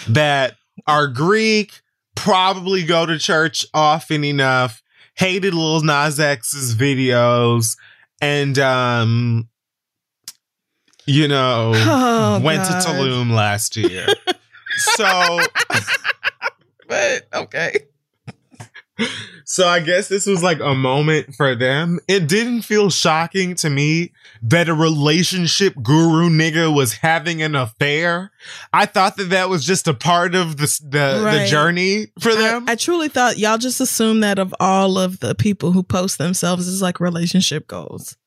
that are Greek, probably go to church often enough, hated Lil Nas X's videos, and um you know Oh, went God. to Tulum last year. so but okay. So I guess this was like a moment for them. It didn't feel shocking to me that a relationship guru nigga was having an affair. I thought that that was just a part of the the, the journey for I, them. I truly thought y'all just assume that of all of the people who post themselves as like relationship goals.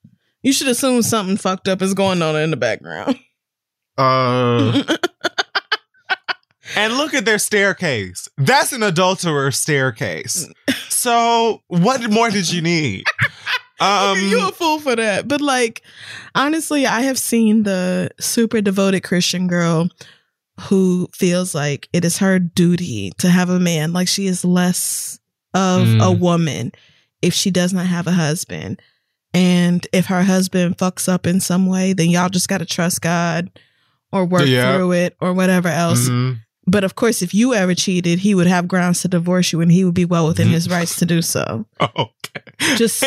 You should assume something fucked up is going on in the background. uh, and look at their staircase. That's an adulterer staircase. So what more did you need? Um, you a fool for that. But like, honestly, I have seen the super devoted Christian girl who feels like it is her duty to have a man. Like she is less of Mm. a woman if she does not have a husband. And if her husband fucks up in some way, then y'all just got to trust God or work Yeah. through it or whatever else. mhm. But of course, if you ever cheated, he would have grounds to divorce you, and he would be well within his rights to do so. Okay. Just-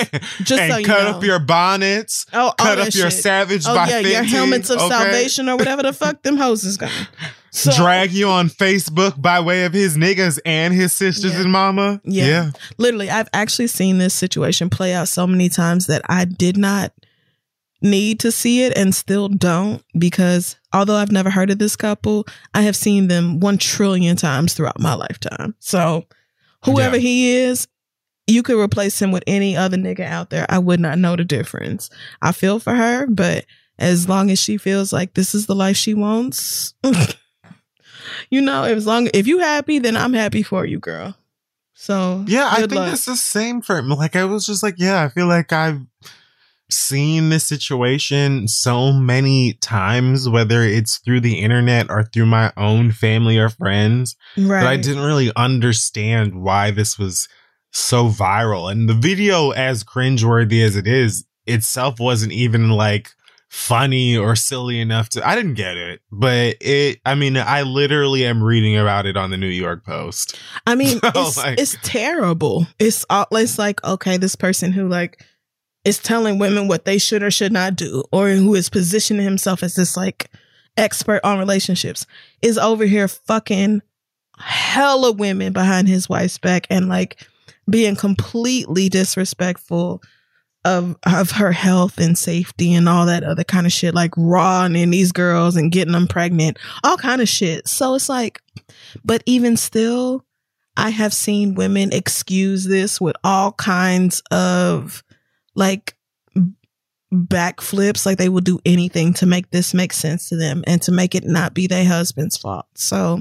just and so you cut know. up your bonnets. Oh, cut up your shit. Savage Oh by yeah, your helmets of okay? salvation or whatever the fuck them hoses got. So, Drag you on Facebook by way of his niggas and his sisters Yeah. and mama. Yeah. literally, I've actually seen this situation play out so many times that I did not need to see it and still don't because although I've never heard of this couple, I have seen them one trillion times throughout my lifetime. So whoever Yeah. he is, you could replace him with any other nigga out there. I would not know the difference. I feel for her, but as long as she feels like this is the life she wants, you know, as long if you happy, then I'm happy for you, girl. So Yeah, I think luck. it's the same for me. Like I was just like, yeah, I feel like I've seen this situation so many times, whether it's through the internet or through my own family or friends, right. that I didn't really understand why this was so viral. And the video, as cringeworthy as it is, itself wasn't even like funny or silly enough to I didn't get it. But it I mean, I literally am reading about it on the New York Post. I mean, So, oh it's, like- it's terrible. It's all, it's like okay, this person who like is telling women what they should or should not do, or who is positioning himself as this like expert on relationships, is over here fucking hella women behind his wife's back and like being completely disrespectful of of her health and safety and all that other kind of shit, like raw rawing these girls and getting them pregnant, all kind of shit. So it's like, but even still, I have seen women excuse this with all kinds of like backflips, like they will do anything to make this make sense to them and to make it not be their husband's fault. So,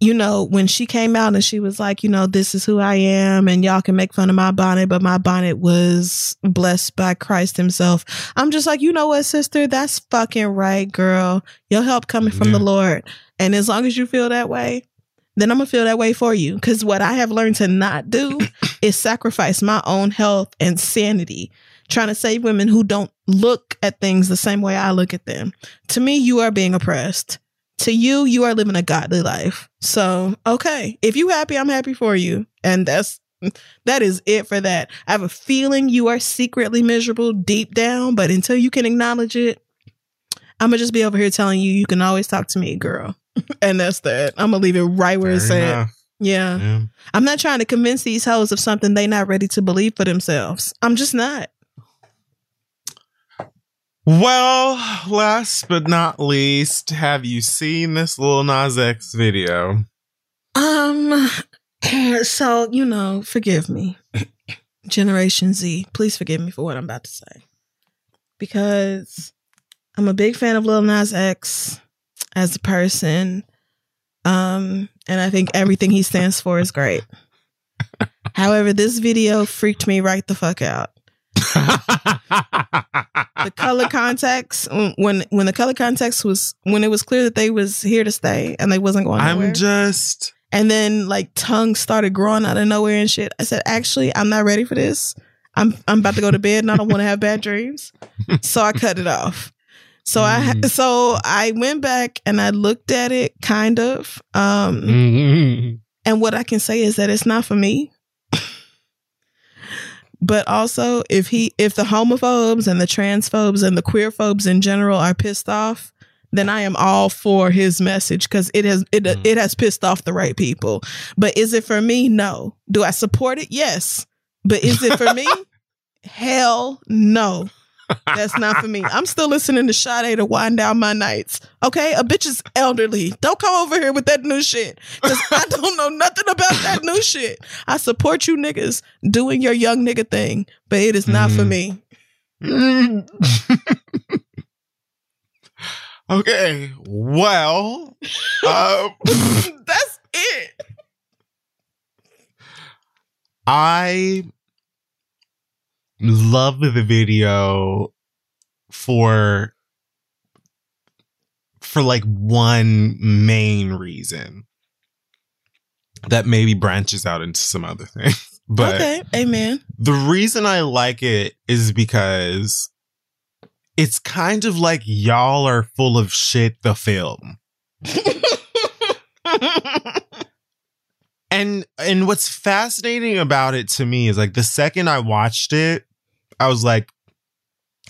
you know, when she came out and she was like, you know, this is who I am and y'all can make fun of my bonnet, but my bonnet was blessed by Christ himself. I'm just like, you know what, sister? That's fucking right, girl. Your help coming from Yeah. the Lord. And as long as you feel that way, then I'm gonna feel that way for you. Cause what I have learned to not do is sacrifice my own health and sanity trying to save women who don't look at things the same way I look at them. To me, you are being oppressed. To you, you are living a godly life. So, okay. If you happy, I'm happy for you. And that's that is it for that. I have a feeling you are secretly miserable deep down, but until you can acknowledge it, I'm gonna just be over here telling you you can always talk to me, girl. and that's that. I'm gonna leave it right where it's Fair at. Yeah. Yeah. I'm not trying to convince these hoes of something they not ready to believe for themselves. I'm just not. Well, last but not least, have you seen this Lil Nas X video? Um so, you know, forgive me. Generation Z, please forgive me for what I'm about to say. Because I'm a big fan of Lil Nas X as a person. Um, and I think everything he stands for is great. However, this video freaked me right the fuck out. The color context when when the color context was when it was clear that they was here to stay and they wasn't going nowhere. I'm just and then like tongues started growing out of nowhere and shit. I said, actually, I'm not ready for this. I'm I'm about to go to bed and I don't want to have bad dreams. So I cut it off. So I Mm. so I went back and I looked at it kind of. Um Mhm. and what I can say is that it's not for me. But also, if he, if the homophobes and the transphobes and the queerphobes in general are pissed off, then I am all for his message because it has it Mm. it has pissed off the right people. But is it for me? No. Do I support it? Yes. But is it for me? Hell no. That's not for me. I'm still listening to Sade to wind down my nights. Okay, a bitch is elderly. Don't come over here with that new shit because I don't know nothing about that new shit. I support you niggas doing your young nigga thing, but it is not for Mhm. me. okay. Well, uh, That's it. I love the video for for like one main reason that maybe branches out into some other things. But okay, amen. the reason I like it is because it's kind of like y'all are full of shit the film. and and what's fascinating about it to me is like the second I watched it, I was like,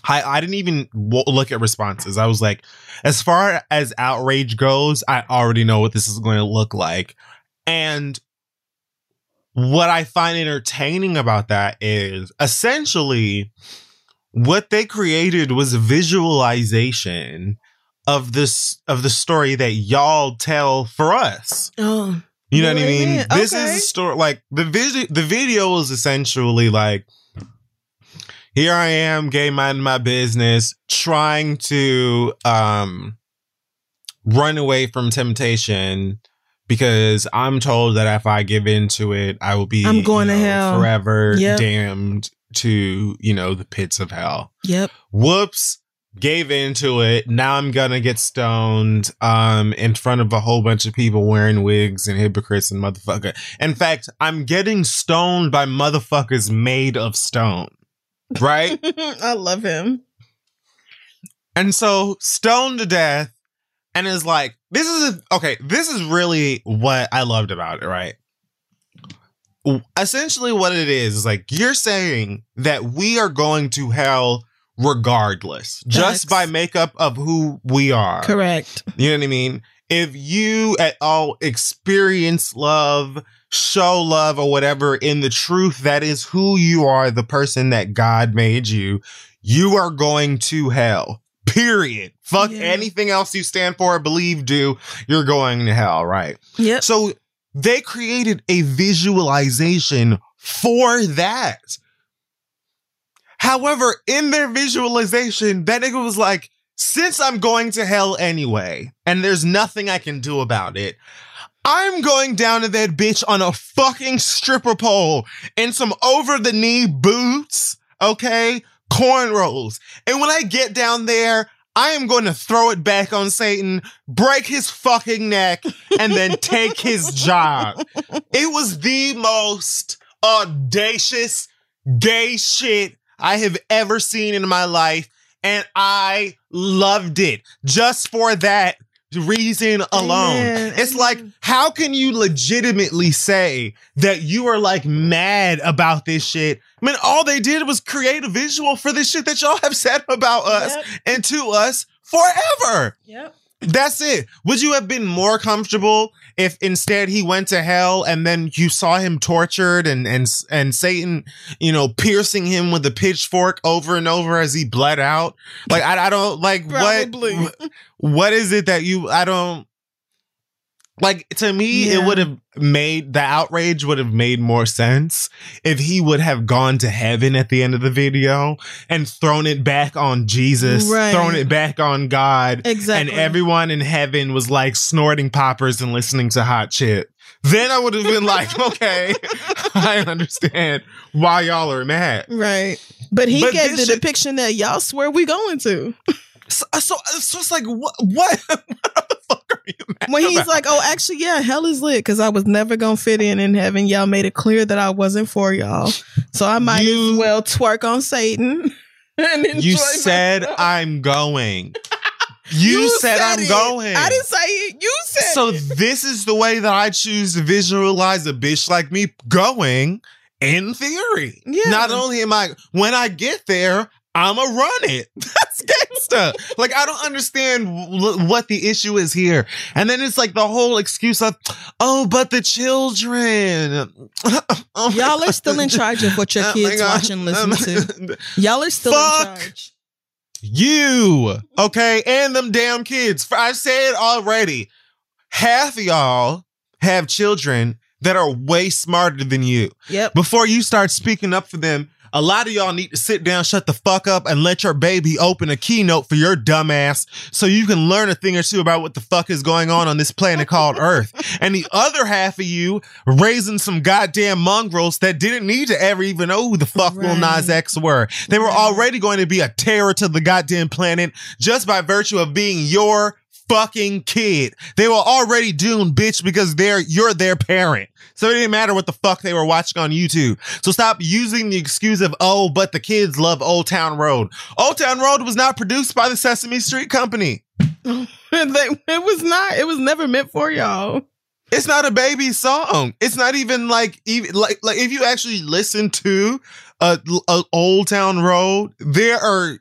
I I didn't even look at responses. I was like, as far as outrage goes, I already know what this is going to look like, and what I find entertaining about that is essentially what they created was a visualization of this of the story that y'all tell for us. Oh, You know what I Yeah, mean? This okay. is a story like the video the video is essentially like here I am, gay minding my business, trying to um run away from temptation because I'm told that if I give into it, I will be I'm going you to know, hell. forever Yep. damned to, you know, the pits of hell yep. whoops gave into it. Now i'm gonna get stoned um in front of a whole bunch of people wearing wigs and hypocrites and motherfucker. In fact i'm getting stoned by motherfuckers made of stone. Right? I love him. and so stoned to death and is like this is a, okay this is really what i loved about it right? Essentially what it is is like you're saying that we are going to hell regardless just by makeup of who we are Correct. you know what i mean if you at all experience love show love or whatever in the truth that is who you are the person that god made you you are going to hell period fuck Yeah. anything else you stand for believe do you're going to hell right Yep. so they created a visualization for that. However, in their visualization, that nigga was like, since I'm going to hell anyway, and there's nothing I can do about it, I'm going down to that bitch on a fucking stripper pole in some over the knee boots, okay? Cornrows. And when I get down there, I am going to throw it back on Satan, break his fucking neck, and then take his job. It was the most audacious gay shit I have ever seen in my life. And I loved it just for that reason alone. Amen. It's like, how can you legitimately say that you are like mad about this shit? I mean, all they did was create a visual for this shit that y'all have said about us Yep. and to us forever. Yep. That's it. Would you have been more comfortable if instead he went to hell and then you saw him tortured and and and Satan, you know, piercing him with a pitchfork over and over as he bled out? Like I, I don't like Probably. what what is it that you I don't like to me Yeah. it would have made the outrage would have made more sense if he would have gone to heaven at the end of the video and thrown it back on Jesus, Right. thrown it back on God, Exactly. and everyone in heaven was like snorting poppers and listening to hot shit. Then I would have been like, okay, I understand why y'all are mad. Right. But he But gave the shit- depiction that y'all swear we going to. So, so, so it's like, what, what, what the fuck are you mad When he's about? like, oh, actually, yeah, hell is lit because I was never going to fit in in heaven. Y'all made it clear that I wasn't for y'all. So I might You- as well twerk on Satan. And enjoy you said myself. I'm going. You, said, I'm it. going. I didn't say it. You said So it. this is the way that I choose to visualize a bitch like me going in theory. Yeah. Not only am I when I get there, I'ma run it. That's gangsta. like I don't understand w- what the issue is here. And then it's like the whole excuse of, oh, but the children. Oh Y'all are still in charge of what your Oh kids watch and listen to. Y'all are still Fuck. in charge. You, okay, and them damn kids. I said already, half of y'all have children that are way smarter than you. Yep. Before you start speaking up for them, a lot of y'all need to sit down, shut the fuck up, and let your baby open a keynote for your dumbass so you can learn a thing or two about what the fuck is going on on this planet called Earth. And the other half of you raising some goddamn mongrels that didn't need to ever even know who the fuck Lil Right. Nas X were. They were already going to be a terror to the goddamn planet just by virtue of being your fucking kid. They were already doomed, bitch, because they're you're their parent. So it didn't matter what the fuck they were watching on YouTube. So stop using the excuse of, oh, but the kids love Old Town Road. Old Town Road was not produced by the Sesame Street Company. it was not. It was never meant for y'all. It's not a baby song. It's not even like even like like if you actually listen to a, a Old Town Road, there are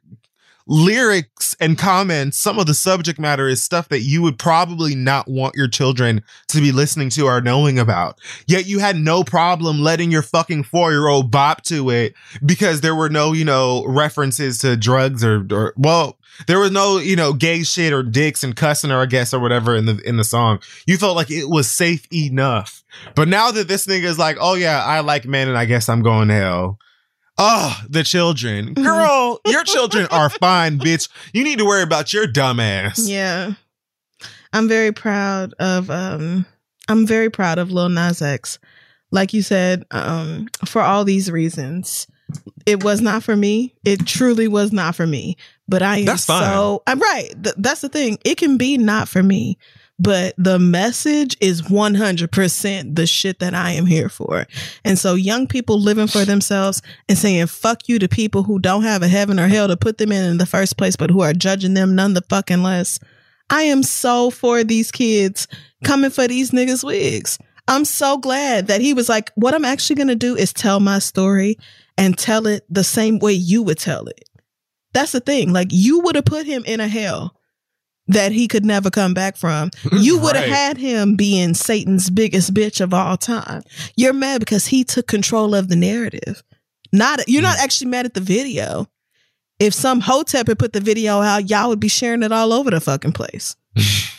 lyrics and comments. Some of the subject matter is stuff that you would probably not want your children to be listening to or knowing about. Yet you had no problem letting your fucking four year old bop to it because there were no, you know, references to drugs or, or well, there was no, you know, gay shit or dicks and cussing or I guess or whatever in the in the song. You felt like it was safe enough. But now that this nigga is like, oh yeah, I like men and I guess I'm going to hell. Oh, the children. Girl, your children are fine, bitch. You need to worry about your dumb ass. Yeah. I'm very proud of um I'm very proud of Lil Nas X. Like you said, um, for all these reasons. It was not for me. It truly was not for me. But I am That's fine. so I'm right. Th- that's the thing. It can be not for me, but the message is 100% the shit that I am here for. And so young people living for themselves and saying fuck you to people who don't have a heaven or hell to put them in in the first place, but who are judging them none the fucking less. I am so for these kids coming for these niggas' wigs. I'm so glad that he was like, what I'm actually going to do is tell my story and tell it the same way you would tell it. That's the thing. Like, you would have put him in a hell that he could never come back from. Mm-hmm. You would have Right. had him being Satan's biggest bitch of all time. You're mad because he took control of the narrative. Not you're not mm. actually mad at the video. If some hotep had put the video out, y'all would be sharing it all over the fucking place.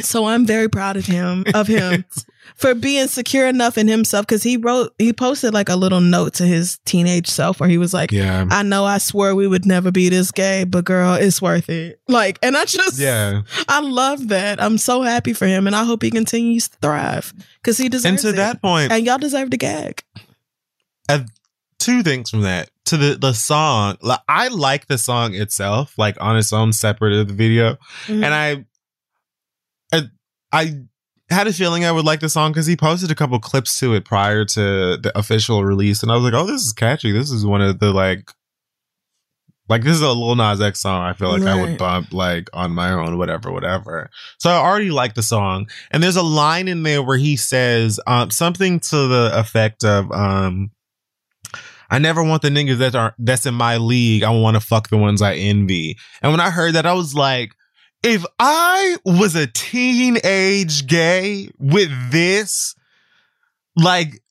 so I'm very proud of him of him for being secure enough in himself because he wrote he posted like a little note to his teenage self where he was like, Yeah. I know I swore we would never be this gay, but girl, it's worth it. Like, and I just Yeah. I love that. I'm so happy for him and I hope he continues to thrive because he deserves And to it. that point, and y'all deserve to gag. two things from that to the the song like, i like the song itself like on its own separate of the video Mhm. and I, I i had a feeling i would like the song because he posted a couple clips to it prior to the official release and i was like oh this is catchy this is one of the like like this is a Lil Nas X song. I feel like I would bump like on my own, whatever, whatever. So I already like the song, and there's a line in there where he says um, something to the effect of, um, I never want the niggas that are that's in my league. I want to fuck the ones I envy. And when I heard that, I was like, if I was a teenage gay with this, like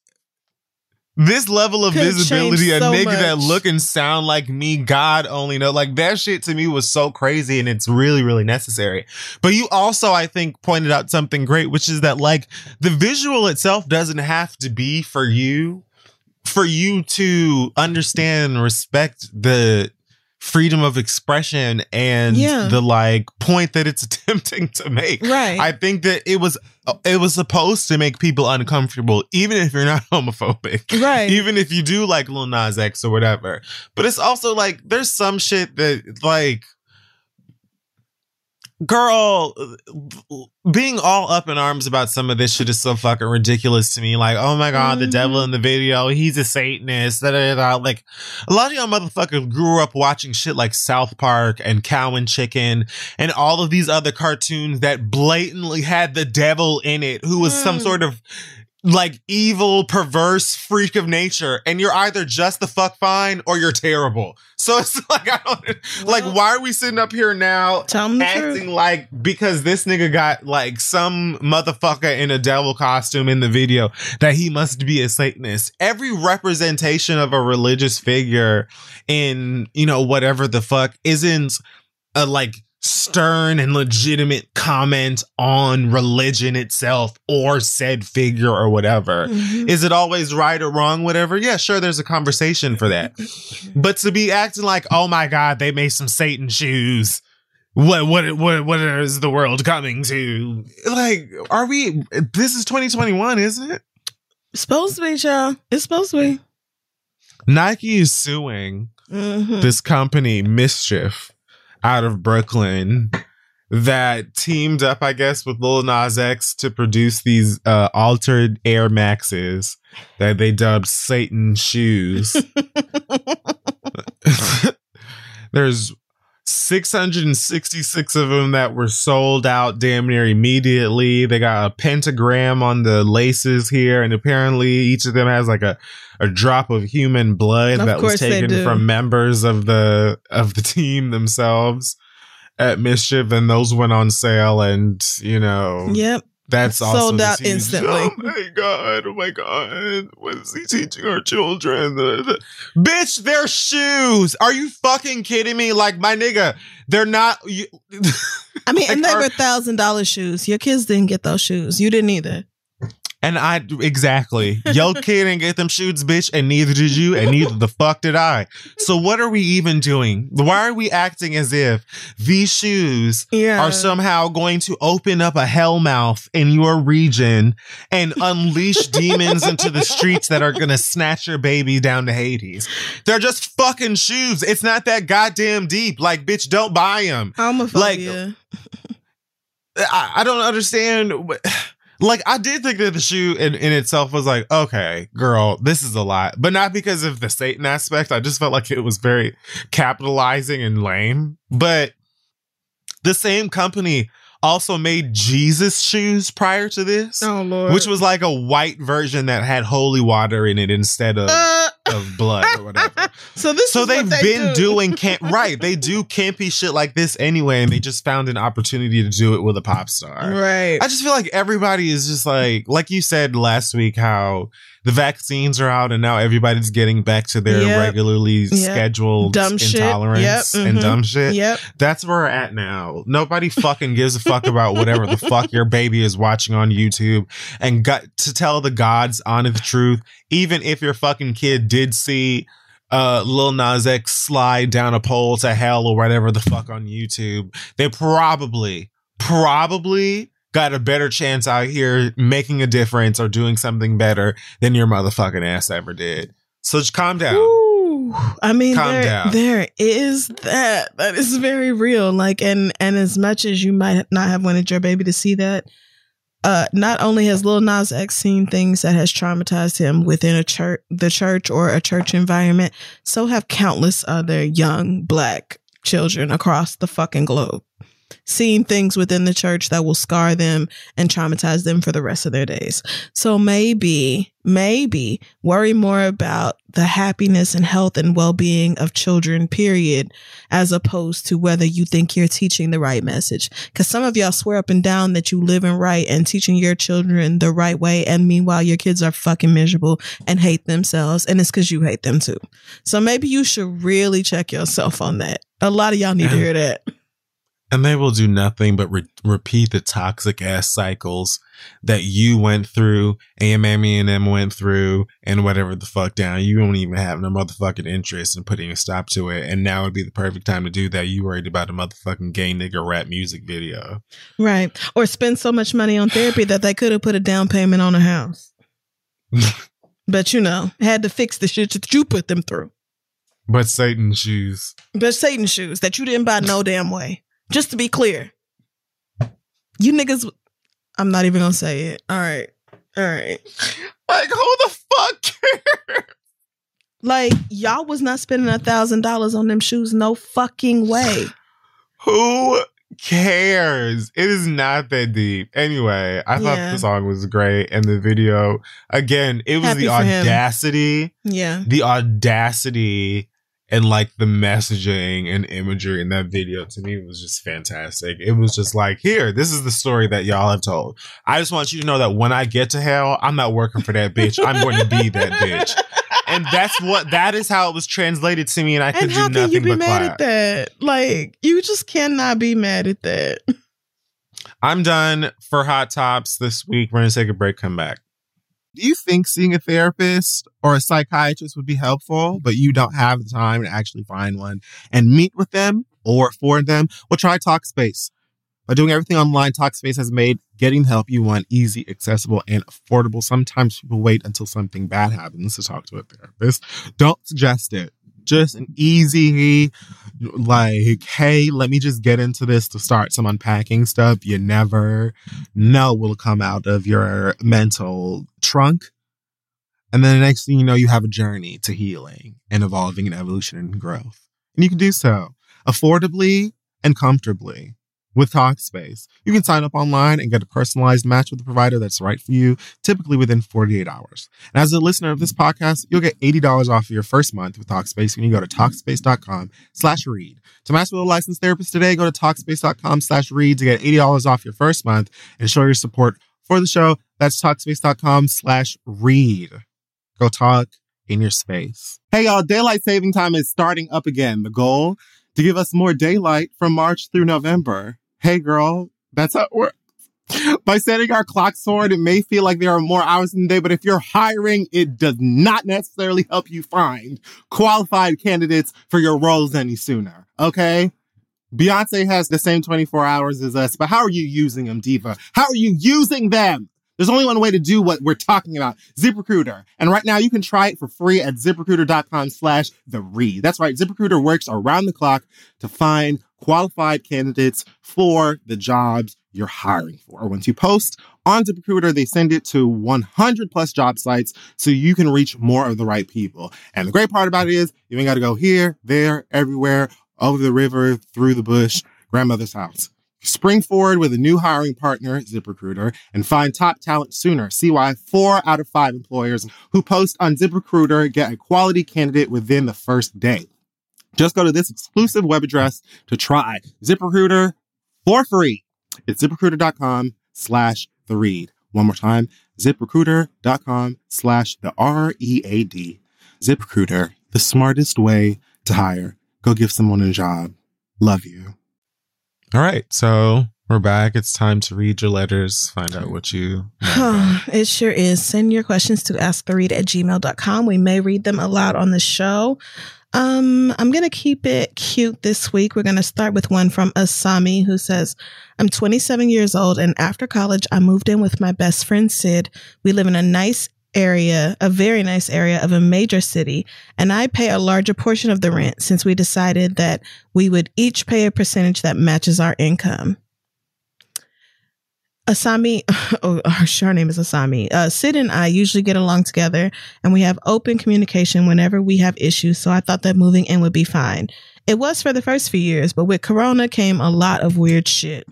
this level of visibility, a so nigga that look and sound like me, God only know. Like that shit to me was so crazy and it's really, really necessary. But you also, I think, pointed out something great, which is that like the visual itself doesn't have to be for you for you to understand and respect the freedom of expression and Yeah. the like point that it's attempting to make. Right. I think that it was uh, it was supposed to make people uncomfortable, even if you're not homophobic. Right. Even if you do like Lil Nas X or whatever. But it's also like there's some shit that like girl being all up in arms about some of this shit is so fucking ridiculous to me like oh my god the Mhm. devil in the video he's a satanist da, da, da, like a lot of y'all motherfuckers grew up watching shit like south park and cow and chicken and all of these other cartoons that blatantly had the devil in it who was some Mm. sort of like evil, perverse freak of nature, and you're either just the fuck fine or you're terrible. So it's like I don't like why are we sitting up here now Tell 'em the acting like because this nigga got like some motherfucker in a devil costume in the video that he must be a Satanist. Every representation of a religious figure in, you know, whatever the fuck isn't a like stern and legitimate comment on religion itself or said figure or whatever. Mhm. Is it always right or wrong? Whatever. Yeah, sure. There's a conversation for that. But to be acting like, oh my god, they made some Satan shoes. What what what what is the world coming to? Like, are we? This is 2021, isn't it? supposed to be, y'all. It's supposed to be. Nike is suing Mhm. this company, MSCHF, out of Brooklyn, that teamed up, I guess, with Lil Nas X to produce these uh, altered Air Maxes that they dubbed Satan shoes. There's 666 of them that were sold out damn near immediately. They got a pentagram on the laces here, and apparently each of them has like a, a drop of human blood Of that was taken from members of the of the team themselves at MSCHF, and those went on sale, and you know, Yep. that's also Sold out instantly. Oh my god! Oh my god! What is he teaching our children? The- the- Bitch, they're shoes. Are you fucking kidding me? Like my nigga, they're not. You, I mean, and they are- were thousand dollar shoes. Your kids didn't get those shoes. You didn't either. And I exactly. Your kid didn't get them shoes, bitch, and neither did you, and neither the fuck did I. So what are we even doing? Why are we acting as if these shoes Yeah. are somehow going to open up a hellmouth in your region and unleash demons into the streets that are to snatch your baby down to Hades. They're just fucking shoes. It's not that goddamn deep. Like, bitch, don't buy them. i'm homophobia. I, I don't understand. Like, I did think that the shoe in, in itself was like, okay, girl, this is a lot, but not because of the Satan aspect. I just felt like it was very capitalizing and lame. But the same company also made Jesus shoes prior to this, oh lord. which was like a white version that had holy water in it instead of, Uh, of blood or whatever. so this So is they've what they been do. doing camp right. They do campy shit like this anyway, and they just found an opportunity to do it with a pop star. right. I just feel like everybody is just like, like you said last week, how the vaccines are out and now everybody's getting back to their Yep. regularly scheduled Dumb intolerance Yep. and Mhm. dumb shit. Yep. That's where we're at now. Nobody fucking gives a fuck about whatever the fuck your baby is watching on YouTube. And got to tell the gods honest truth, even if your fucking kid did see uh Lil Nas X slide down a pole to hell or whatever the fuck on YouTube, they probably, probably got a better chance out here making a difference or doing something better than your motherfucking ass ever did. So just calm down. Ooh, I mean, Calm there, down. there is that. That is very real. Like, and and as much as you might not have wanted your baby to see that, uh, not only has Lil Nas X seen things that has traumatized him within a church, the church or a church environment, so have countless other young black children across the fucking globe. Seeing things within the church that will scar them and traumatize them for the rest of their days. So maybe, maybe worry more about the happiness and health and well being of children, period, as opposed to whether you think you're teaching the right message. Because some of y'all swear up and down that you live in right and teaching your children the right way. And meanwhile, your kids are fucking miserable and hate themselves. And it's because you hate them too. So maybe you should really check yourself on that. A lot of y'all need to hear that. And they will do nothing but re- repeat the toxic ass cycles that you went through, and mammy and them went through, and whatever the fuck down. You don't even have no motherfucking interest in putting a stop to it. And now would be the perfect time to do that. You worried about a motherfucking gay nigga rap music video. Right. Or spend so much money on therapy that they could have put a down payment on a house. but you know, had to fix the shit that you put them through. But Satan shoes. But Satan shoes that you didn't buy no damn way. Just to be clear. You niggas I'm not even gonna say it. All right. All right. Like, who the fuck cares? Like, y'all was not spending a thousand dollars on them shoes, no fucking way. Who cares? It is not that deep. Anyway, I thought Yeah. the song was great. And the video, again, it was Happy the for him. audacity. Yeah. the audacity and like the messaging and imagery in that video to me was just fantastic. It was just like, here, this is the story that y'all have told. I just want you to know that when I get to hell, I'm not working for that bitch. I'm going to be that bitch. And that's what that is how it was translated to me, and I could And do how can nothing you be but mad clap. at that? Like, you just cannot be mad at that. I'm done for hot tops this week. We're gonna take a break. Come back. Do you think seeing a therapist or a psychiatrist would be helpful, but you don't have the time to actually find one and meet with them or for them? Well, try Talkspace. By doing everything online, Talkspace has made getting the help you want easy, accessible, and affordable. Sometimes people wait until something bad happens to talk to a therapist. Don't suggest it. Just an easy, like, hey, let me just get into this to start some unpacking stuff. You never know will come out of your mental trunk. And then the next thing you know, you have a journey to healing and evolving and evolution and growth. And you can do so affordably and comfortably with Talkspace. You can sign up online and get a personalized match with a provider that's right for you, typically within 48 hours. And as a listener of this podcast, you'll get $80 off your first month with Talkspace when you go to Talkspace.com slash read. To match with a licensed therapist today, go to Talkspace.com slash read to get $80 off your first month and show your support for the show. That's Talkspace.com slash read. Go talk in your space. Hey y'all, daylight saving time is starting up again. The goal to give us more daylight from March through November. Hey girl, that's how it works. By setting our clocks forward, it may feel like there are more hours in the day, but if you're hiring, it does not necessarily help you find qualified candidates for your roles any sooner. Okay? Beyonce has the same 24 hours as us, but how are you using them, Diva? How are you using them? There's only one way to do what we're talking about. ZipRecruiter. And right now you can try it for free at ziprecruiter.com slash the read. That's right. ZipRecruiter works around the clock to find qualified candidates for the jobs you're hiring for. Once you post on ZipRecruiter, they send it to 100 plus job sites so you can reach more of the right people. And the great part about it is you ain't got to go here, there, everywhere, over the river, through the bush, grandmother's house. Spring forward with a new hiring partner, ZipRecruiter, and find top talent sooner. See why four out of five employers who post on ZipRecruiter get a quality candidate within the first day. Just go to this exclusive web address to try ZipRecruiter for free. It's ziprecruiter.com slash the read. One more time, ziprecruiter.com slash the R E A D. ZipRecruiter, the smartest way to hire. Go give someone a job. Love you. All right. So we're back. It's time to read your letters, find out what you. it sure is. Send your questions to asktheread at gmail.com. We may read them aloud on the show. Um, I'm going to keep it cute this week. We're going to start with one from Asami who says, I'm 27 years old and after college, I moved in with my best friend Sid. We live in a nice area, a very nice area of a major city, and I pay a larger portion of the rent since we decided that we would each pay a percentage that matches our income. Asami, oh, her name is Asami. Uh, Sid and I usually get along together and we have open communication whenever we have issues. So I thought that moving in would be fine. It was for the first few years, but with Corona came a lot of weird shit.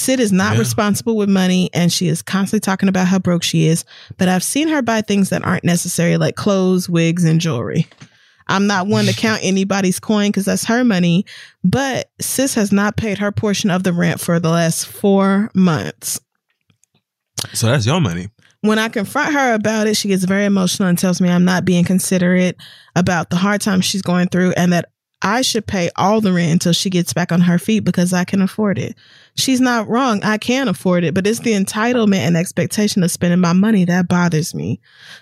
Sid is not yeah. responsible with money and she is constantly talking about how broke she is, but I've seen her buy things that aren't necessary like clothes, wigs, and jewelry. I'm not one to count anybody's coin because that's her money, but sis has not paid her portion of the rent for the last four months. So that's your money. When I confront her about it, she gets very emotional and tells me I'm not being considerate about the hard time she's going through and that I should pay all the rent until she gets back on her feet because I can afford it. She's not wrong. I can afford it, but it's the entitlement and expectation of spending my money that bothers me.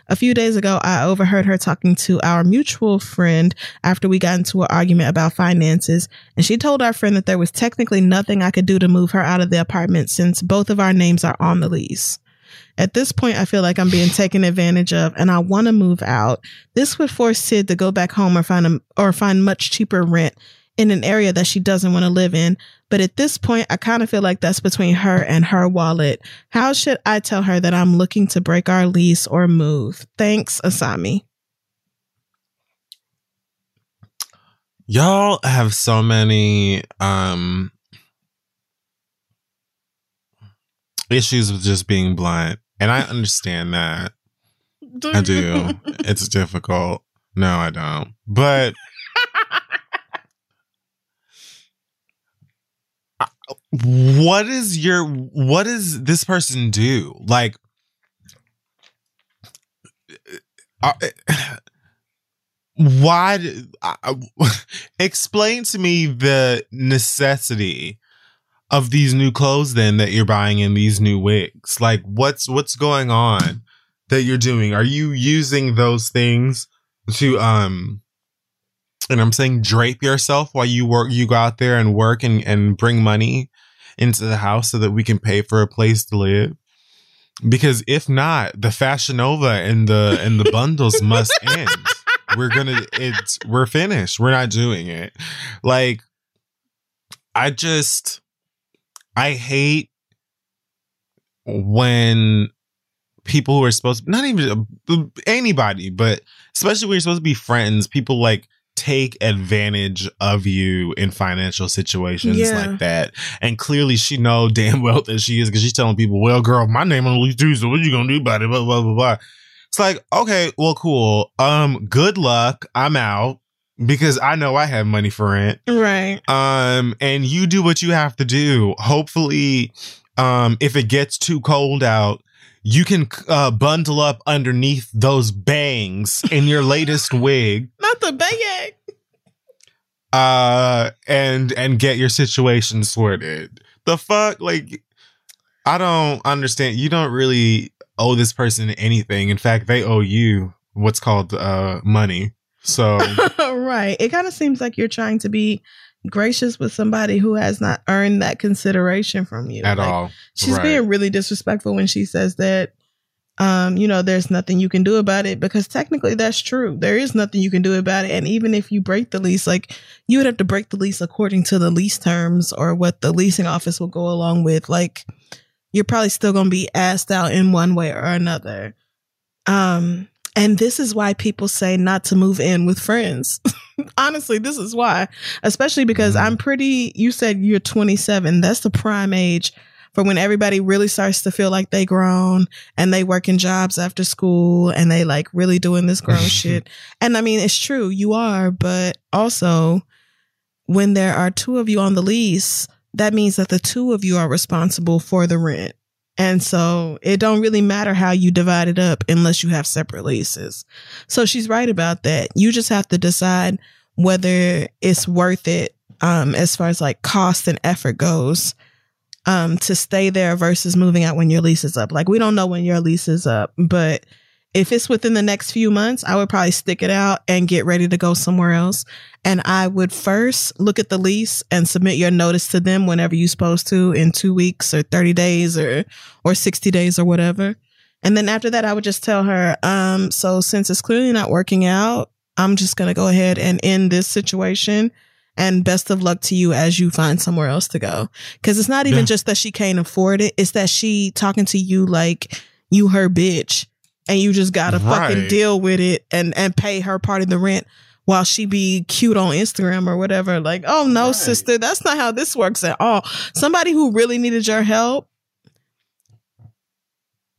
A few days ago, I overheard her talking to our mutual friend after we got into an argument about finances, and she told our friend that there was technically nothing I could do to move her out of the apartment since both of our names are on the lease. At this point, I feel like I'm being taken advantage of and I want to move out. This would force Sid to go back home or find a, or find much cheaper rent in an area that she doesn't want to live in. But at this point, I kind of feel like that's between her and her wallet. How should I tell her that I'm looking to break our lease or move? Thanks, Asami. Y'all have so many um issues with just being blunt. And I understand that. Do I do. it's difficult. No, I don't. But what is your what does this person do? Like uh, why uh, explain to me the necessity of these new clothes then that you're buying in these new wigs? Like what's what's going on that you're doing? Are you using those things to um and I'm saying drape yourself while you work you go out there and work and, and bring money into the house so that we can pay for a place to live? Because if not, the Fashion Nova and the and the bundles must end. We're gonna it's we're finished. We're not doing it. Like I just I hate when people who are supposed to not even anybody, but especially when you're supposed to be friends, people like take advantage of you in financial situations Yeah. like that. And clearly she know damn well that she is because she's telling people, well, girl, my name on the lease too, so what you gonna do about it? Blah, blah, blah, blah. It's like, okay, well, cool. Um, good luck. I'm out because I know I have money for rent. Right. Um, and you do what you have to do. Hopefully, um, if it gets too cold out, you can uh, bundle up underneath those bangs in your latest wig, Not the bang. uh, and and get your situation sorted. The fuck, like, I don't understand. You don't really owe this person anything. In fact, they owe you what's called uh money. So right. It kind of seems like you're trying to be gracious with somebody who has not earned that consideration from you at Like, all, She's Right. being really disrespectful when she says that um, you know, there's nothing you can do about it because technically that's true. There is nothing you can do about it. And even if you break the lease, like you would have to break the lease according to the lease terms or what the leasing office will go along with. Like you're probably still going to be asked out in one way or another. Um, and this is why people say not to move in with friends. Honestly, this is why, especially because Mhm. I'm pretty, you said you're 27. That's the prime age for when everybody really starts to feel like they grown and they working jobs after school and they like really doing this grown shit. And I mean, it's true, you are, but also when there are two of you on the lease, that means that the two of you are responsible for the rent. And so it don't really matter how you divide it up unless you have separate leases. So she's right about that. You just have to decide whether it's worth it um as far as like cost and effort goes um to stay there versus moving out when your lease is up. Like we don't know when your lease is up, but if it's within the next few months, I would probably stick it out and get ready to go somewhere else. And I would first look at the lease and submit your notice to them whenever you're supposed to in two weeks or 30 days or, or 60 days or whatever. And then after that, I would just tell her, um, so since it's clearly not working out, I'm just going to go ahead and end this situation. And best of luck to you as you find somewhere else to go. Cause it's not even Yeah. just that she can't afford it. It's that she talking to you like you her bitch and you just gotta fucking deal with it and, and pay her part of the rent while she be cute on Instagram or whatever. Like, oh no, Right. sister, that's not how this works at all. Somebody who really needed your help,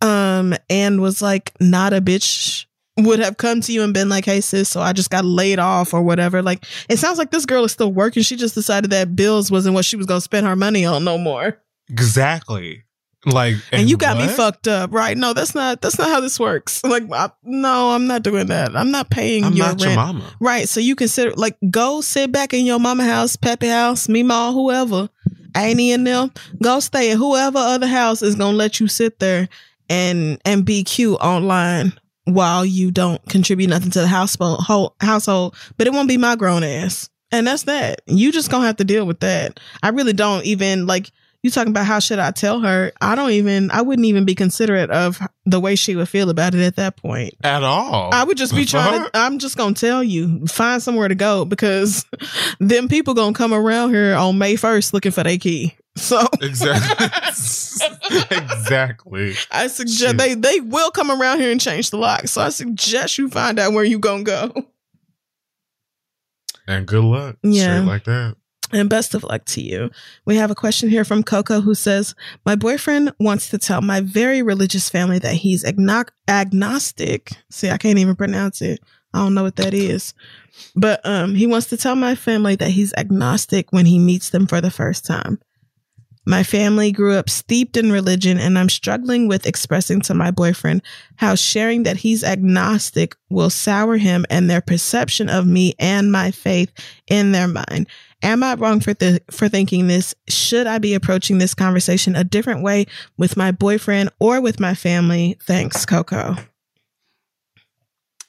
um, and was like not a bitch would have come to you and been like, Hey sis, so I just got laid off or whatever. Like it sounds like this girl is still working. She just decided that bills wasn't what she was gonna spend her money on no more. exactly. Like, And, you got me fucked up, right? No, that's not that's not how this works. Like, I, no, I'm not doing that. I'm not paying I'm your not rent. your mama. Right. So you consider like go sit back in your mama house, Peppy house, Mima, whoever, Annie and them. Go stay at whoever other house is gonna let you sit there and and be cute online while you don't contribute nothing to the household whole household. But it won't be my grown ass. And that's that. You just gonna have to deal with that. I really don't even like you talking about how should I tell her? I don't even I wouldn't even be considerate of the way she would feel about it at that point. At all. I would just be trying to, I'm just to tell you, find somewhere to go because them people to come around here on May 1st looking for their key. So Exactly. exactly. I suggest Shoot. they, they will come around here and change the lock. So I suggest you find out where you to go. And good luck. Yeah. Straight like that. And best of luck to you. We have a question here from Coco who says, My boyfriend wants to tell my very religious family that he's agno- agnostic. See, I can't even pronounce it. I don't know what that is. But um, he wants to tell my family that he's agnostic when he meets them for the first time. My family grew up steeped in religion, and I'm struggling with expressing to my boyfriend how sharing that he's agnostic will sour him and their perception of me and my faith in their mind. Am I wrong for th- for thinking this? Should I be approaching this conversation a different way with my boyfriend or with my family? Thanks, Coco.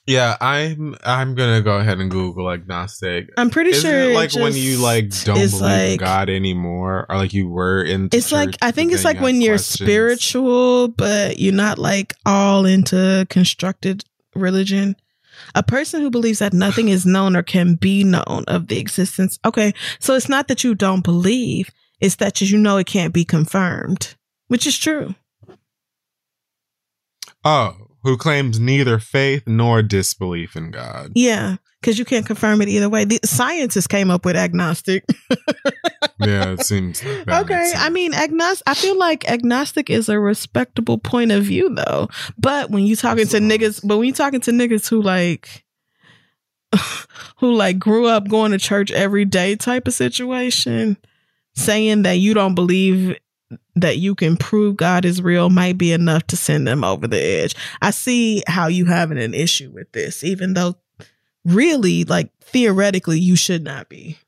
Yeah, I'm I'm gonna go ahead and Google agnostic. I'm pretty Isn't sure it it like when you like don't believe in God anymore, or like you were in? It's like I think it's like when you're spiritual, but you're not like all into constructed religion. A person who believes that nothing is known or can be known of the existence. Okay, so it's not that you don't believe; it's that you know it can't be confirmed, which is true. Oh, who claims neither faith nor disbelief in God. Yeah, because you can't confirm it either way. The scientists came up with agnostic. Yeah, it seems like that okay. I mean agnostic. I feel like agnostic is a respectable point of view, though. But when you talking to niggas, but when you talking to niggas who like, who like grew up going to church every day type of situation, saying that you don't believe that you can prove God is real might be enough to send them over the edge. I see how you having an issue with this, even though really, like theoretically, you should not be.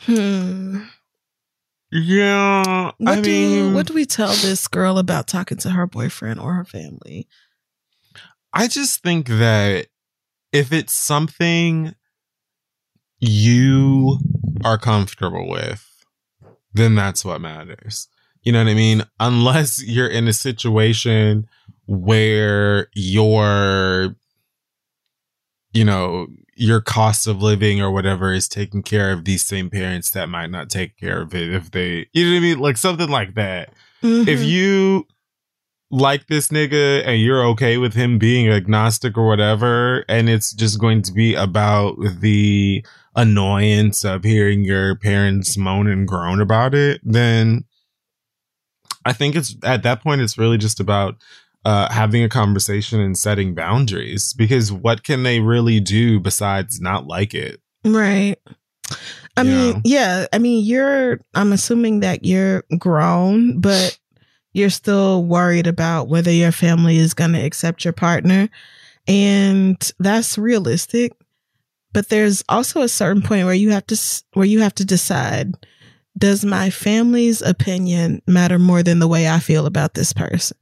Hmm. yeah, What I do mean, what do we tell this girl about talking to her boyfriend or her family? I just think that if it's something you are comfortable with, then that's what matters. You know what I mean? Unless you're in a situation where your, you know, your cost of living or whatever is taking care of these same parents that might not take care of it if they, you know what I mean? Like something like that if Mhm. you like this nigga and you're okay with him being agnostic or whatever, and it's just going to be about the annoyance of hearing your parents moan and groan about it, then I think it's at that point, it's really just about uh, having a conversation and setting boundaries because what can they really do besides not like it? right. I Yeah. mean, yeah. I mean, you're. I'm assuming that you're grown, but you're still worried about whether your family is going to accept your partner, and that's realistic. But there's also a certain point where you have to where you have to decide: Does my family's opinion matter more than the way I feel about this person?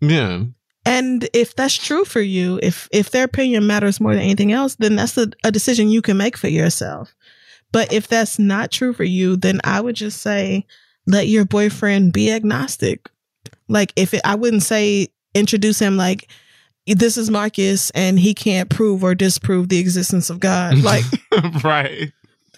Yeah. And if that's true for you, if if their opinion matters more than anything else, then that's a, a decision you can make for yourself. But if that's not true for you, then I would just say let your boyfriend be agnostic. Like if it, I wouldn't say introduce him like this is Marcus and he can't prove or disprove the existence of God. Like right.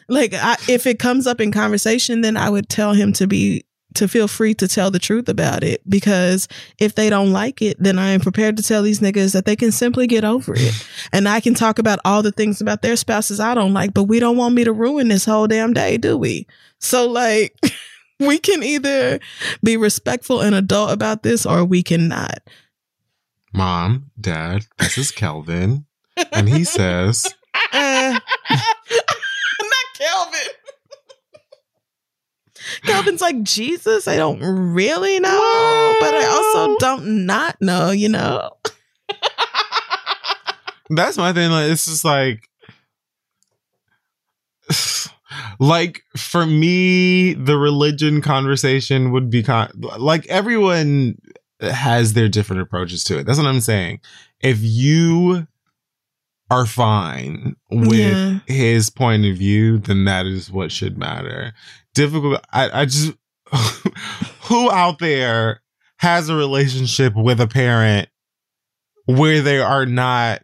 like I, if it comes up in conversation then i would tell him to be to feel free to tell the truth about it because if they don't like it then i am prepared to tell these niggas that they can simply get over it and i can talk about all the things about their spouses i don't like but we don't want me to ruin this whole damn day do we so like we can either be respectful and adult about this or we cannot Mom, Dad, this is Kelvin. And he says, Uh, not Kelvin. Kelvin's like Jesus. I don't really know, but I also don't not know. You know. that's my thing. Like, it's just like, like for me, the religion conversation would be con- like everyone has their different approaches to it. That's what I'm saying. If you are fine with Yeah. his point of view, then that is what should matter. Difficult. I, I just, who out there has a relationship with a parent where they are not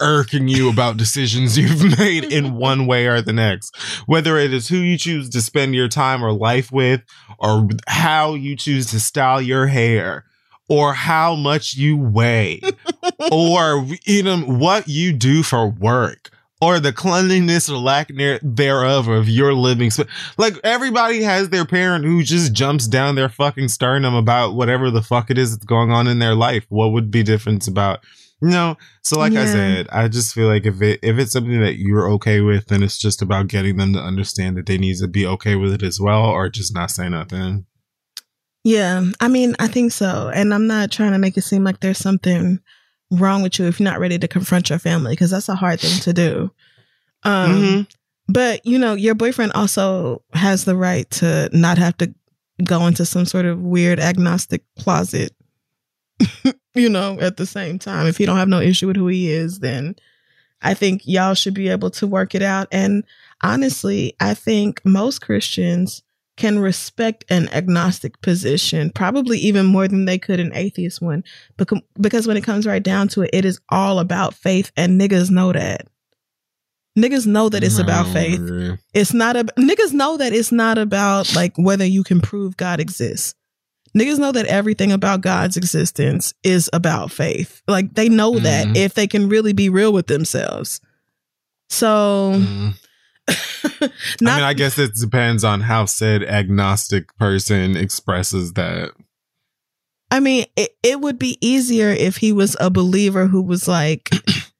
irking you about decisions you've made in one way or the next, whether it is who you choose to spend your time or life with, or how you choose to style your hair, or how much you weigh, or you know what you do for work. Or the cleanliness or lack there- thereof of your living space. Like everybody has their parent who just jumps down their fucking sternum about whatever the fuck it is that's going on in their life. What would be different about no? So like I said, I just feel like if it if it's something that you're okay with, then it's just about getting them to understand that they need to be okay with it as well, or just not say nothing. Yeah, I mean, I think so, and I'm not trying to make it seem like there's something wrong with you if you're not ready to confront your family because that's a hard thing to do. Um, Mhm. But you know, your boyfriend also has the right to not have to go into some sort of weird agnostic closet. you know, at the same time, if he don't have no issue with who he is, then I think y'all should be able to work it out. And honestly, I think most Christians can respect an agnostic position, probably even more than they could an atheist one. Because, because when it comes right down to it, it is all about faith, and niggas know that. Niggas know that it's about faith. It's not a niggas know that it's not about like whether you can prove God exists. Niggas know that everything about God's existence is about faith. Like they know that Mhm. if they can really be real with themselves. So Mm. I not mean, I guess it depends on how said agnostic person expresses that. I mean, it, it would be easier if he was a believer who was like,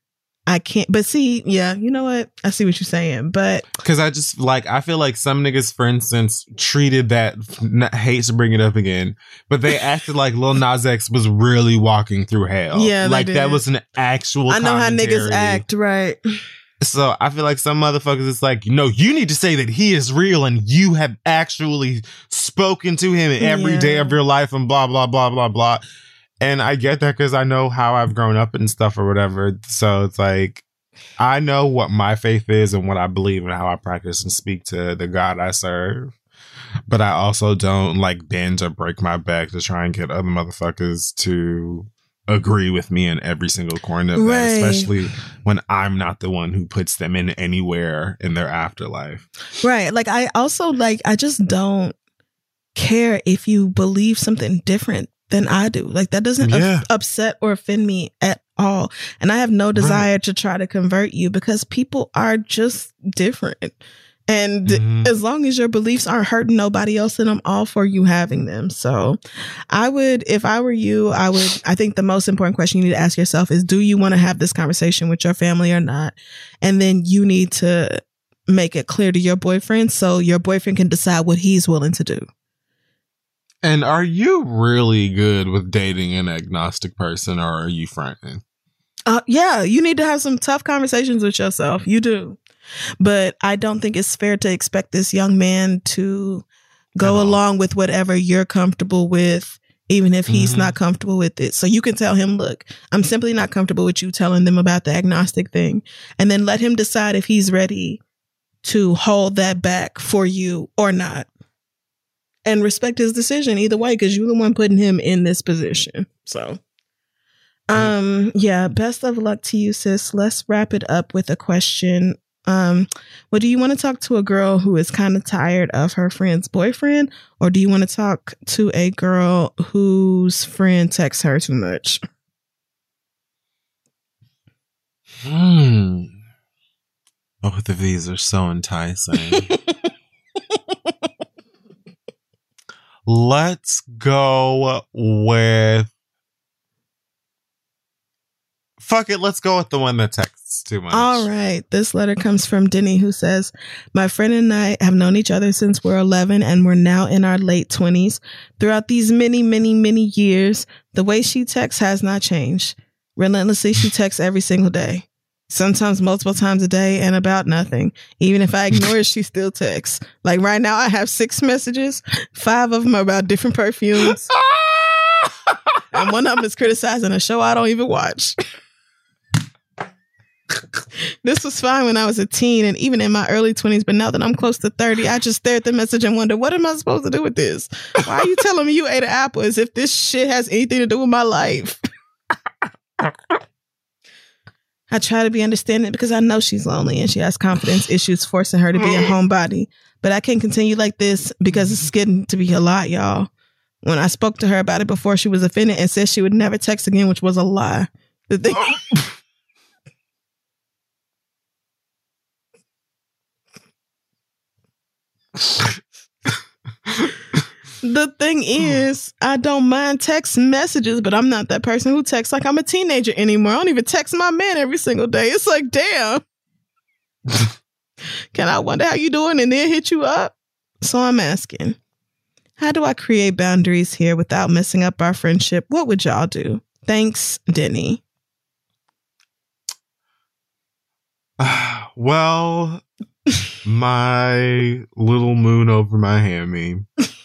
I can't. But see, yeah, you know what? I see what you're saying. But Because I just like, I feel like some niggas, for instance, treated that, n- hate to bring it up again, but they acted like Lil Nas X was really walking through hell. Yeah, like that was an actual. I know how niggas act, right? So I feel like some motherfuckers, it's like, no, you need to say that he is real and you have actually spoken to him every day Yeah. of your life and blah, blah, blah, blah, blah. And I get that because I know how I've grown up and stuff or whatever. So it's like, I know what my faith is and what I believe and how I practice and speak to the God I serve. But I also don't like bend or break my back to try and get other motherfuckers to agree with me in every single corner of that, especially when I'm not the one who puts them in anywhere in their afterlife. Right. Like I also like I just don't care if you believe something different than I do. Like that doesn't Yeah. upset or offend me at all. And I have no desire to try to convert you because people are just different. And Mhm. as long as your beliefs aren't hurting nobody else, then I'm all for you having them. So I would, if I were you, I would, I think the most important question you need to ask yourself is do you want to have this conversation with your family or not? And then you need to make it clear to your boyfriend so your boyfriend can decide what he's willing to do. And are you really good with dating an agnostic person or are you fronting? Uh, yeah, you need to have some tough conversations with yourself. You do. But I don't think it's fair to expect this young man to go along with whatever you're comfortable with, even if he's Mhm. not comfortable with it. So you can tell him, look, I'm simply not comfortable with you telling them about the agnostic thing. And then let him decide if he's ready to hold that back for you or not. And respect his decision either way, because you're the one putting him in this position. So um, yeah, best of luck to you, sis. Let's wrap it up with a question. Um, well, do you want to talk to a girl who is kind of tired of her friend's boyfriend, or do you want to talk to a girl whose friend texts her too much? Hmm. Both of these are so enticing. Let's go with. Fuck it. Let's go with the one that texts too much. All right. This letter comes from Denny, who says, My friend and I have known each other since we're 11 and we're now in our late 20s. Throughout these many, many, many years, the way she texts has not changed. Relentlessly, she texts every single day, sometimes multiple times a day, and about nothing. Even if I ignore it, she still texts. Like right now, I have six messages, five of them are about different perfumes, and one of them is criticizing a show I don't even watch. This was fine when I was a teen and even in my early 20s, but now that I'm close to 30, I just stare at the message and wonder, what am I supposed to do with this? Why are you telling me you ate an apple as if this shit has anything to do with my life? I try to be understanding because I know she's lonely and she has confidence issues forcing her to be a homebody. But I can't continue like this because it's getting to be a lot, y'all. When I spoke to her about it before, she was offended and said she would never text again, which was a lie. The thing, oh. the thing is, I don't mind text messages, but I'm not that person who texts like I'm a teenager anymore. I don't even text my man every single day. It's like, damn. Can I wonder how you doing and then hit you up? So I'm asking, how do I create boundaries here without messing up our friendship? What would y'all do? Thanks, Denny. well, my little moon over my hammy.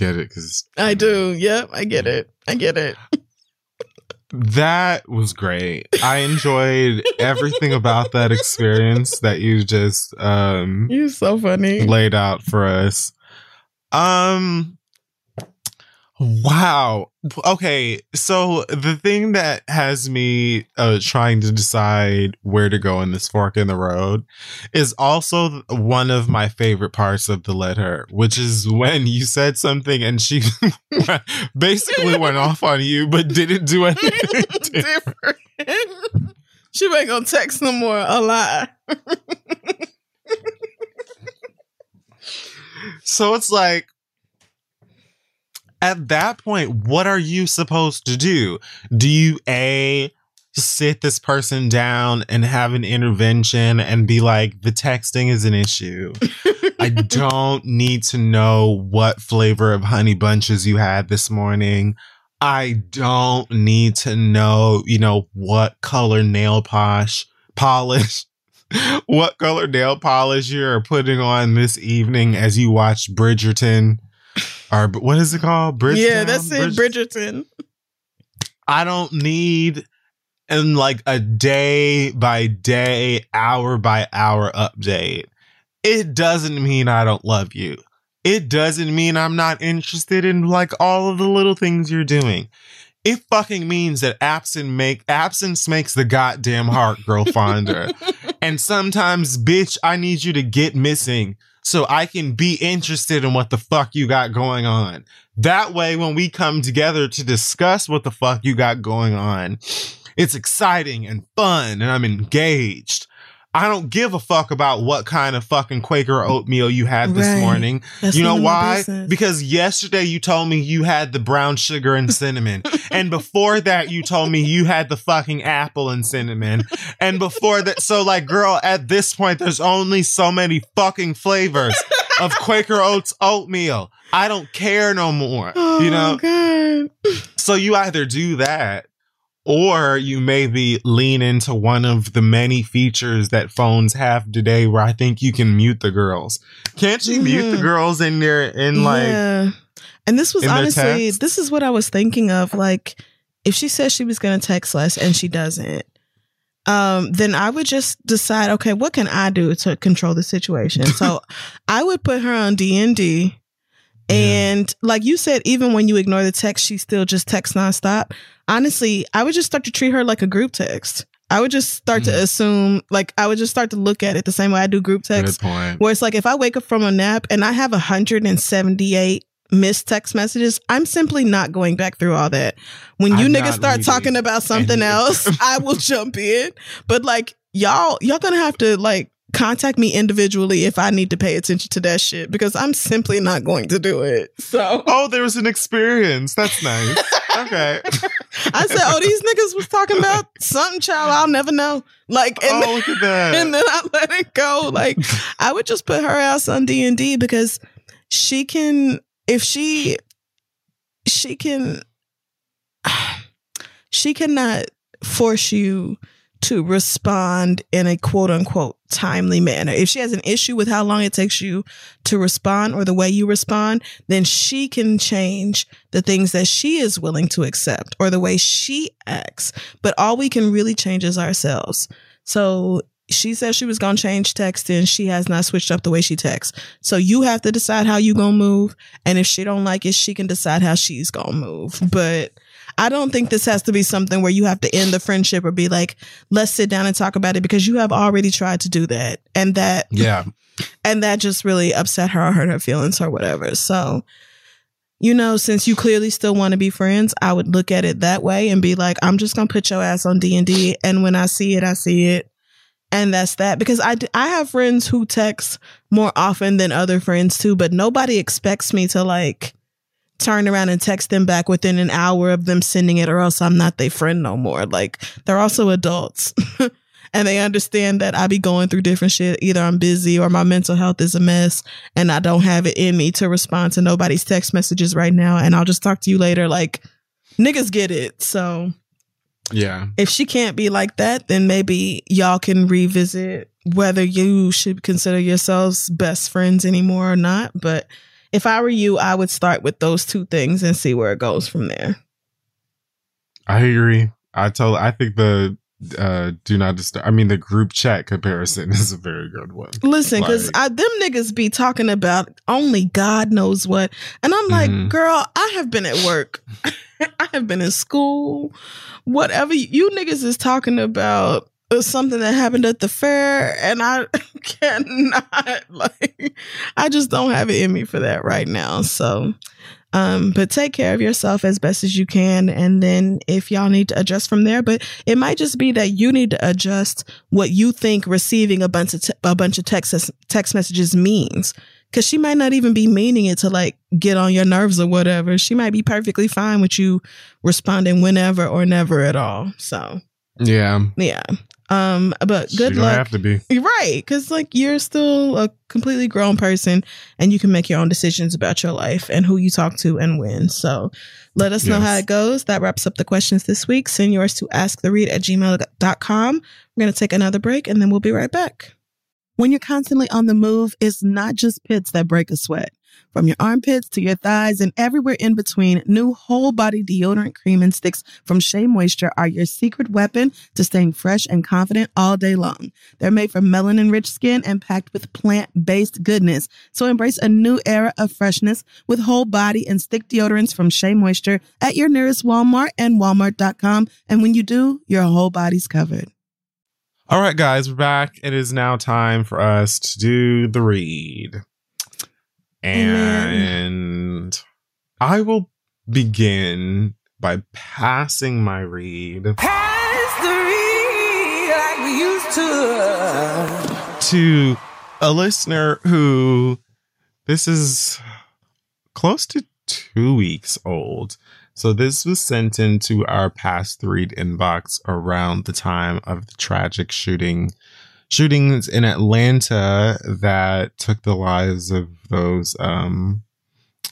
Get it? Because I do. Yep, I get it. I get it. that was great. I enjoyed everything about that experience that you just um You're so funny. laid out for us. Um Wow. Okay. So the thing that has me uh, trying to decide where to go in this fork in the road is also one of my favorite parts of the letter, which is when you said something and she basically went off on you, but didn't do anything. Different. she ain't gonna text no more. A lie. so it's like, at that point, what are you supposed to do? Do you A, sit this person down and have an intervention and be like, the texting is an issue. I don't need to know what flavor of honey bunches you had this morning. I don't need to know, you know, what color nail polish, polish, what color nail polish you're putting on this evening as you watch Bridgerton or what is it called? Bridgerton. Yeah, that's it. Bridgerton. I don't need in like a day by day, hour by hour update. It doesn't mean I don't love you. It doesn't mean I'm not interested in like all of the little things you're doing. It fucking means that absence make absence makes the goddamn heart grow fonder. and sometimes, bitch, I need you to get missing so I can be interested in what the fuck you got going on. That way, when we come together to discuss what the fuck you got going on, it's exciting and fun and I'm engaged. I don't give a fuck about what kind of fucking Quaker oatmeal you had this Right. morning. That's you know none of my why? Because yesterday you told me you had the brown sugar and cinnamon. and before that you told me you had the fucking apple and cinnamon. And before that, so like, girl, at this point, there's only so many fucking flavors of Quaker Oats oatmeal. I don't care no more. Oh, you know? God. So you either do that or you maybe lean into one of the many features that phones have today where I think you can mute the girls. Can't you mute the Mhm. girls in their in like yeah. And this was honestly, this is what I was thinking of. Like, if she says she was going to text less and she doesn't, um, then I would just decide, okay, what can I do to control the situation? So I would put her on D and D. And like you said, even when you ignore the text, she still just texts nonstop. Honestly, I would just start to treat her like a group text. I would just start to Mhm. assume, like, I would just start to look at it the same way I do group good text point. where it's like if I wake up from a nap and I have 178 missed text messages, I'm simply not going back through all that. When you I'm niggas start reading talking about something else. I will jump in. But like y'all, y'all gonna have to like contact me individually if I need to pay attention to that shit because I'm simply not going to do it. So Oh, there was an experience. That's nice. okay. I said, "Oh, these niggas was talking about something, child. I'll never know." Like, and oh, look at that. and then I let it go. Like I would just put her ass on D and D because she can, if she, she can, she cannot force you to respond in a quote unquote timely manner. If she has an issue with how long it takes you to respond or the way you respond, then she can change the things that she is willing to accept or the way she acts. But all we can really change is ourselves. So she said she was going to change texting. She has not switched up the way she texts. So you have to decide how you going to move. And if she don't like it, she can decide how she's going to move. But I don't think this has to be something where you have to end the friendship or be like, let's sit down and talk about it because you have already tried to do that. And that, yeah. and that just really upset her or hurt her feelings or whatever. So, you know, since you clearly still want to be friends, I would look at it that way and be like, I'm just going to put your ass on D&D. And when I see it, I see it. And that's that because I, I have friends who text more often than other friends too, but nobody expects me to like turn around and text them back within an hour of them sending it or else I'm not their friend no more. Like they're also adults. and they understand that I be going through different shit. Either I'm busy or my mental health is a mess and I don't have it in me to respond to nobody's text messages right now. And I'll just talk to you later. Like niggas get it. So Yeah. if she can't be like that, then maybe y'all can revisit whether you should consider yourselves best friends anymore or not. But if I were you, I would start with those two things and see where it goes from there. I agree. I told I think the uh do not disturb. I mean, the group chat comparison is a very good one. Listen, because Like- them niggas be talking about only God knows what. And I'm like, Mhm. girl, I have been at work. I have been in school. Whatever you, you niggas is talking about is something that happened at the fair. And I cannot, like, I just don't have it in me for that right now. So, um, but take care of yourself as best as you can. And then if y'all need to adjust from there, but it might just be that you need to adjust what you think receiving a bunch of te- a bunch of text text messages means. Cause she might not even be meaning it to like get on your nerves or whatever. She might be perfectly fine with you responding whenever or never at all. So Yeah, yeah. Um, but she good gonna luck. have to be. Right, because like you're still a completely grown person, and you can make your own decisions about your life and who you talk to and when. So let us know how it goes. That wraps up the questions this week. Send yours to asktheread at gmail.com. We're going to take another break, and then we'll be right back. When you're constantly on the move, it's not just pits that break a sweat. From your armpits to your thighs and everywhere in between, new whole body deodorant cream and sticks from Shea Moisture are your secret weapon to staying fresh and confident all day long. They're made from melanin rich skin and packed with plant based goodness. So embrace a new era of freshness with whole body and stick deodorants from Shea Moisture at your nearest Walmart and walmart.com. And when you do, your whole body's covered. All right, guys, we're back. It is now time for us to do the read. And I will begin by passing my read Pass the read like we used to. to a listener who this is close to two weeks old. So this was sent into our past read inbox around the time of the tragic shooting shootings in Atlanta that took the lives of those um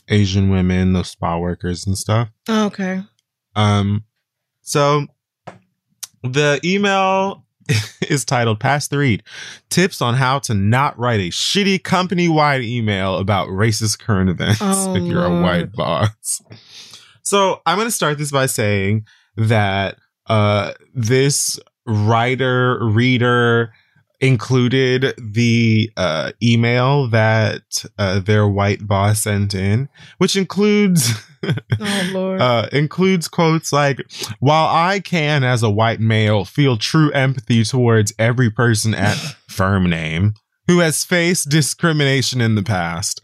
Asian women, those spa workers and stuff. Okay. Um, so the email is titled Pass the Read Tips on How to Not Write a Shitty Company Wide Email About Racist Current Events Oh, if you're a white boss. So I'm going to start this by saying that uh, this writer, reader, included the uh, email that uh, their white boss sent in, which includes Oh, Lord. uh, includes quotes like, "While I can, as a white male, feel true empathy towards every person at firm name who has faced discrimination in the past."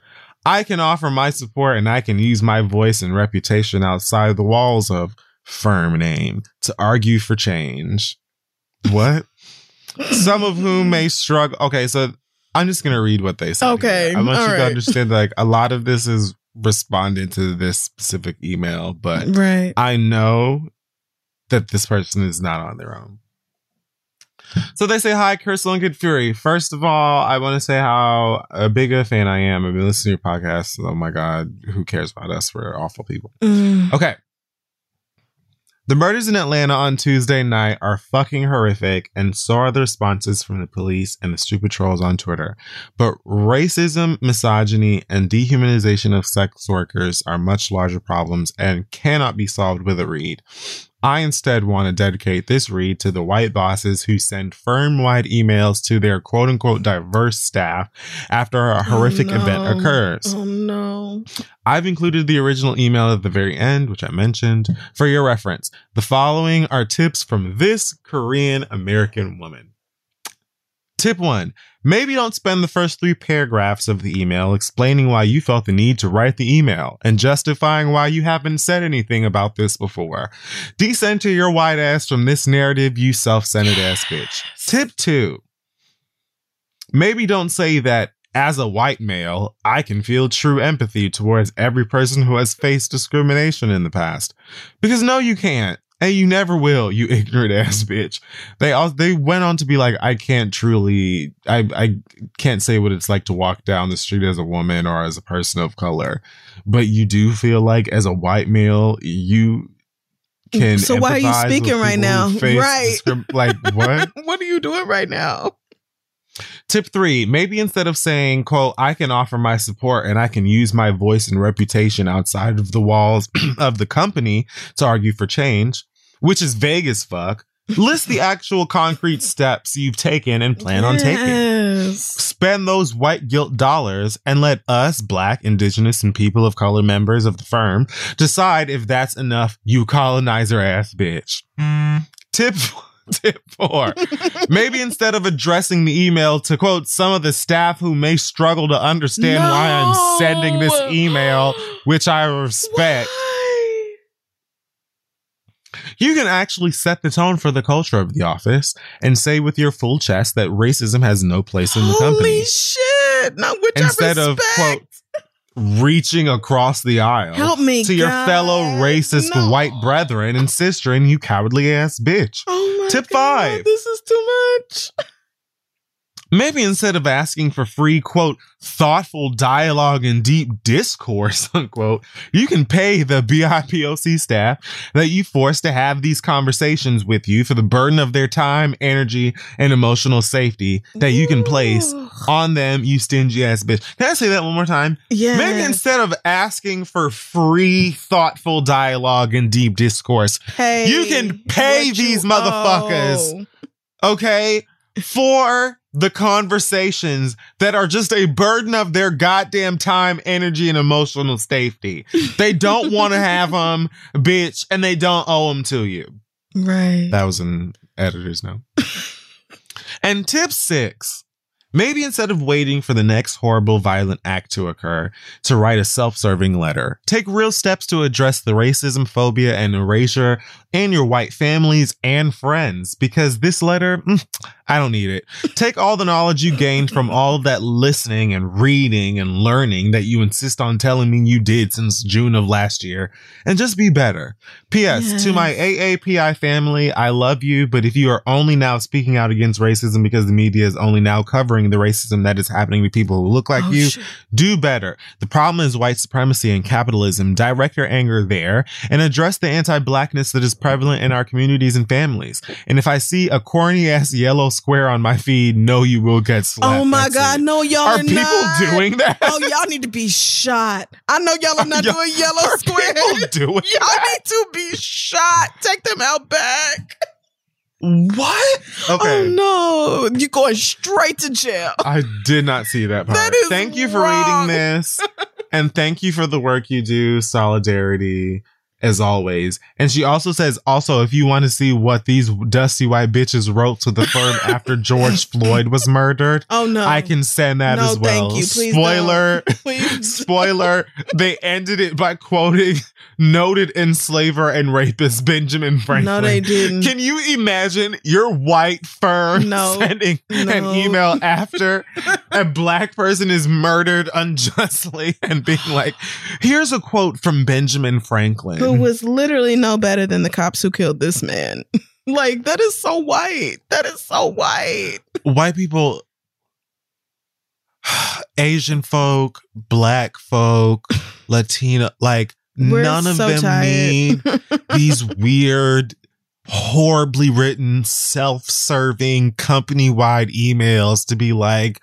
I can offer my support and I can use my voice and reputation outside the walls of firm name to argue for change. What? Some of whom may struggle. Okay, so I'm just gonna read what they said. Okay, here. I want you to understand that like a lot of this is responding to this specific email, but right. I know that this person is not on their own. So they say, Hi, Crissle and Kid Fury. First of all, I want to say how a big a fan I am. I've been listening to your podcast. Oh my God, who cares about us? We're awful people. Mm. Okay. The murders in Atlanta on Tuesday night are fucking horrific, and so are the responses from the police and the stupid trolls on Twitter. But racism, misogyny, and dehumanization of sex workers are much larger problems and cannot be solved with a read. I instead want to dedicate this read to the white bosses who send firm wide emails to their quote unquote diverse staff after a oh, horrific Oh, event occurs. Oh, no. I've included the original email at the very end, which I mentioned, for your reference. The following are tips from this Korean American woman. Tip one maybe don't spend the first three paragraphs of the email explaining why you felt the need to write the email and justifying why you haven't said anything about this before. Decenter your white ass from this narrative, you self centered ass bitch. Tip two maybe don't say that as a white male, I can feel true empathy towards every person who has faced discrimination in the past. Because no, you can't. And you never will, you ignorant ass bitch. They all they went on to be like, I can't truly I I can't say what it's like to walk down the street as a woman or as a person of color. But you do feel like as a white male, you can So why are you speaking right now? Right. discrim- like what? what are you doing right now? Tip three, maybe instead of saying, quote, I can offer my support and I can use my voice and reputation outside of the walls of the company to argue for change, which is vague as fuck. List the actual concrete steps you've taken and plan on taking. Spend those white guilt dollars and let us, Black, Indigenous, and people of color members of the firm decide if that's enough, you colonizer ass bitch. Mm. Tip. Tip four. Maybe instead of addressing the email to quote some of the staff who may struggle to understand why I'm sending this email, which I respect, Why? you can actually set the tone for the culture of the office and say with your full chest that racism has no place in the Holy company. shit! Now, which Instead I of respect. quote reaching across the aisle Help me, to your God. fellow racist No. white brethren and sisterin, you cowardly ass bitch. Oh my Tip God, five. This is too much. Maybe instead of asking for free, quote, thoughtful dialogue and deep discourse, unquote, you can pay the BIPOC staff that you force to have these conversations with you for the burden of their time, energy, and emotional safety that you can place on them, you stingy ass bitch. Can I say that one more time? Yeah. Maybe instead of asking for free, thoughtful dialogue and deep discourse, Pay You can pay these motherfuckers. owe. okay, for the conversations that are just a burden of their goddamn time, energy, and emotional safety. They don't want to have them, bitch, and they don't owe them to you. Right. That was an editor's note. and tip six. Maybe instead of waiting for the next horrible violent act to occur to write a self-serving letter, take real steps to address the racism, phobia, and erasure in your white families and friends. Because this letter, mm, I don't need it. Take all the knowledge you gained from all of that listening and reading and learning that you insist on telling me you did since June of last year and just be better. P.S. To my AAPI family, I love you, but if you are only now speaking out against racism because the media is only now covering the racism that is happening to people who look like Oh, you, shit. do better. The problem is white supremacy and capitalism. Direct your anger there and address the anti-blackness that is prevalent in our communities and families. And if I see a corny ass yellow square on my feed, no, you will get slapped. Oh my That's God! it. No, y'all Are are, people not. doing that? Oh, y'all need to be shot. I know y'all are not Y'all- doing yellow Are squares. people doing Y'all that? need to be shot. Take them out back. What? Okay. Oh no, you're going straight to jail. I did not see that part. That is thank you for wrong. reading this. and thank you for the work you do. Solidarity as always. And she also says, also, if you want to see what these dusty white bitches wrote to the firm after George Floyd was murdered, Oh no, I can send that No, as well. thank you. Please Spoiler. Please. Spoiler, they ended it by quoting noted enslaver and rapist Benjamin Franklin. No, they didn't. Can you imagine your white firm No. sending an email after a black person is murdered unjustly and being like, here's a quote from Benjamin Franklin. Who was literally no better than the cops who killed this man. like that is so white. That is so white. white people asian folk black folk latina like We're none of so them tired. need these weird horribly written self-serving company-wide emails to be like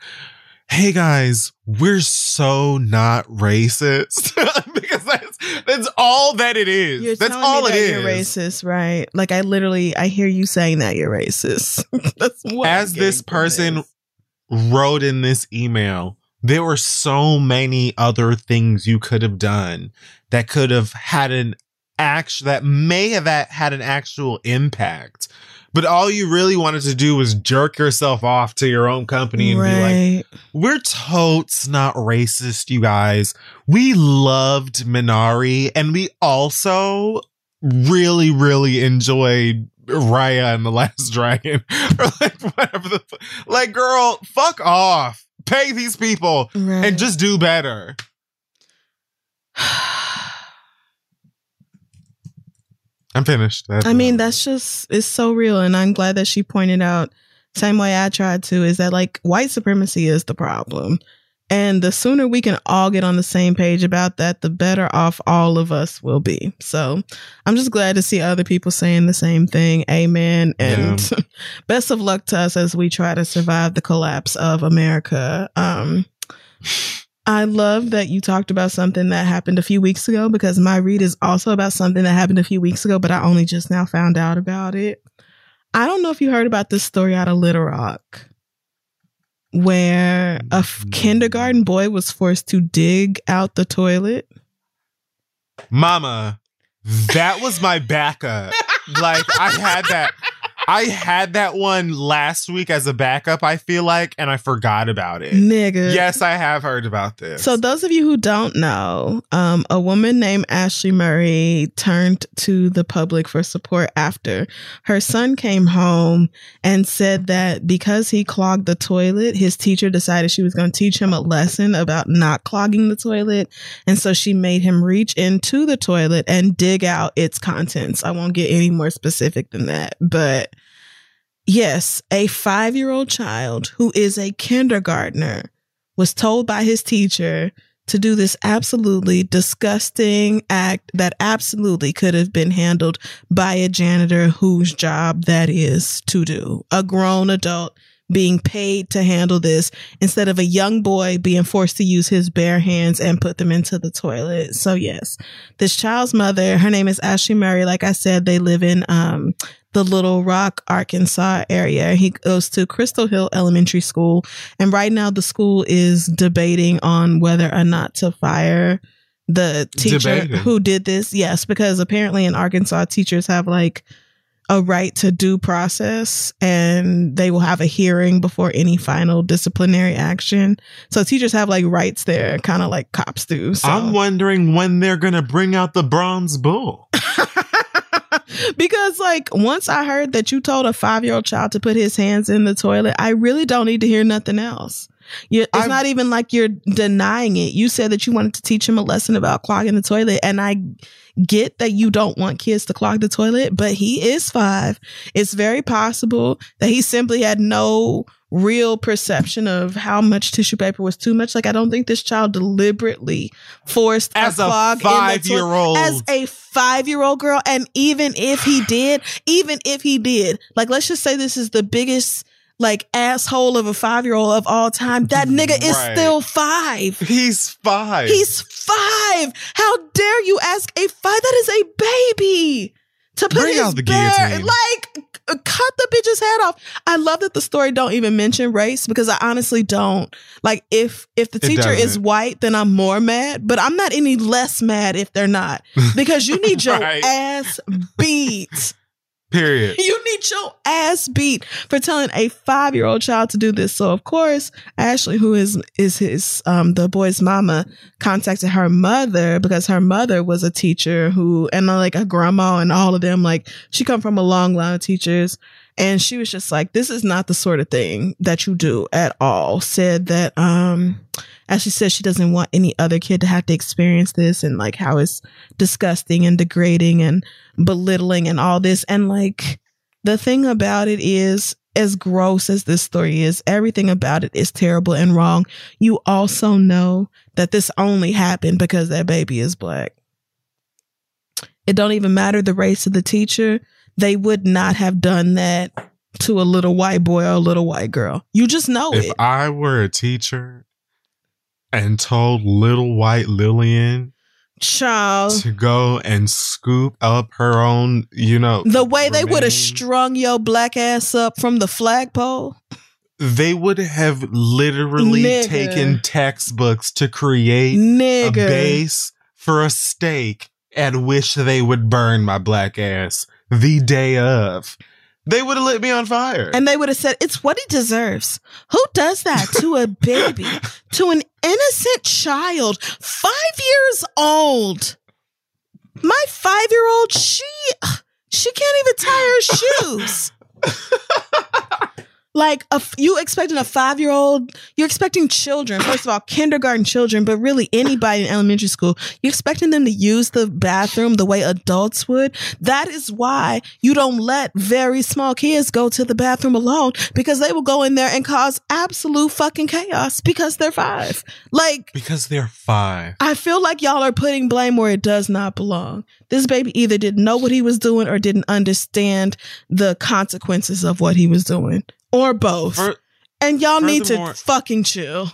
hey guys we're so not racist because that's that's all that it is You're that's all me it that is You're racist, right? Like I literally, I hear you saying that you're racist. That's what as this person this. wrote in this email, there were so many other things you could have done that could have had an act that may have had an actual impact. But all you really wanted to do was jerk yourself off to your own company and be like, we're totes not racist, you guys. We loved Minari and we also really, really enjoyed Raya and the Last Dragon. or like whatever the like, girl, fuck off. Pay these people right. and just do better. I'm finished. That's I mean, that's just it's so real, and I'm glad that she pointed out. Same way I tried to is that like white supremacy is the problem, and the sooner we can all get on the same page about that, the better off all of us will be. So I'm just glad to see other people saying the same thing. Amen. And best of luck to us as we try to survive the collapse of America. Um, I love that you talked about something that happened a few weeks ago because my read is also about something that happened a few weeks ago, but I only just now found out about it. I don't know if you heard about this story out of Little Rock where a f- Mm. kindergarten boy was forced to dig out the toilet. Mama, that was my backup. like I had that I had that one last week as a backup, I feel like, and I forgot about it. Nigga. Yes, I have heard about this. So those of you who don't know, um, a woman named Ashley Murray turned to the public for support after her son came home and said that because he clogged the toilet, his teacher decided she was going to teach him a lesson about not clogging the toilet, and so she made him reach into the toilet and dig out its contents. I won't get any more specific than that, but yes, a five-year-old child who is a kindergartner was told by his teacher to do this absolutely disgusting act that absolutely could have been handled by a janitor whose job that is to do. A grown adult being paid to handle this instead of a young boy being forced to use his bare hands and put them into the toilet. So yes, this child's mother, her name is Ashley Murray. Like I said, they live in, um, the Little Rock, Arkansas area. He goes to Crystal Hill Elementary School. And right now the school is debating on whether or not to fire the teacher Debating. who did this. Yes, because apparently in Arkansas, teachers have like a right to due process and they will have a hearing before any final disciplinary action. So teachers have like rights there, kind of like cops do. So. I'm wondering when they're gonna bring out the bronze bull. because like once I heard that you told a five year old child to put his hands in the toilet, I really don't need to hear nothing else. You, it's I've- not even like you're denying it. You said that you wanted to teach him a lesson about clogging the toilet, and I get that you don't want kids to clog the toilet, but he is five. It's very possible that he simply had no real perception of how much tissue paper was too much. Like I don't think this child deliberately forced As a a the toilet five-year-old. as a five year old girl. And even if he did, even if he did, like, let's just say this is the biggest, like, asshole of a five year old of all time. That nigga is Right. still five. He's five. He's five. How dare you ask a five? That is a baby to put Bring his out the bare, guillotine. like Uh, cut the bitch's head off. I love that the story don't even mention race because I honestly don't. Like if if the teacher is white, then I'm more mad, but I'm not any less mad if they're not because you need your Right. ass beat. Period. You need your ass beat for telling a five year old child to do this. So of course, Ashley, who is is his um the boy's mama, contacted her mother because her mother was a teacher who and like a grandma and all of them. Like she come from a long line of teachers. And she was just like, this is not the sort of thing that you do at all. Said that, um, as she said, she doesn't want any other kid to have to experience this and like how it's disgusting and degrading and belittling and all this. And like the thing about it is, as gross as this story is, everything about it is terrible and wrong. You also know that this only happened because that baby is black. It don't even matter the race of the teacher. They would not have done that to a little white boy or a little white girl. You just know If it. If I were a teacher and told little white Lillian Child. to go and scoop up her own, you know, The way they would have strung your black ass up from the flagpole. they would have literally Nigga. taken textbooks to create a base for a stake at which they would burn my black ass the day of. They would have lit me on fire. And they would have said, it's what he deserves. Who does that to a baby, to an innocent child, five years old? My five year old, she, she can't even tie her shoes. Like a, you expecting a five year old, you're expecting children. First of all, kindergarten children, but really anybody in elementary school, you're expecting them to use the bathroom the way adults would. That is why you don't let very small kids go to the bathroom alone because they will go in there and cause absolute fucking chaos because they're five. Like because they're five. I feel like y'all are putting blame where it does not belong. This baby either didn't know what he was doing or didn't understand the consequences of what he was doing, or both. Fur- and y'all need to fucking chill.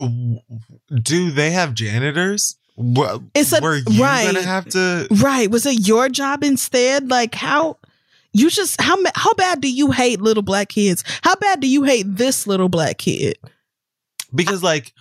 do they have janitors? What, It's a- were you right. gonna have to? Right. Was it your job instead? Like, how You just how how bad do you hate little black kids? How bad do you hate this little black kid? because like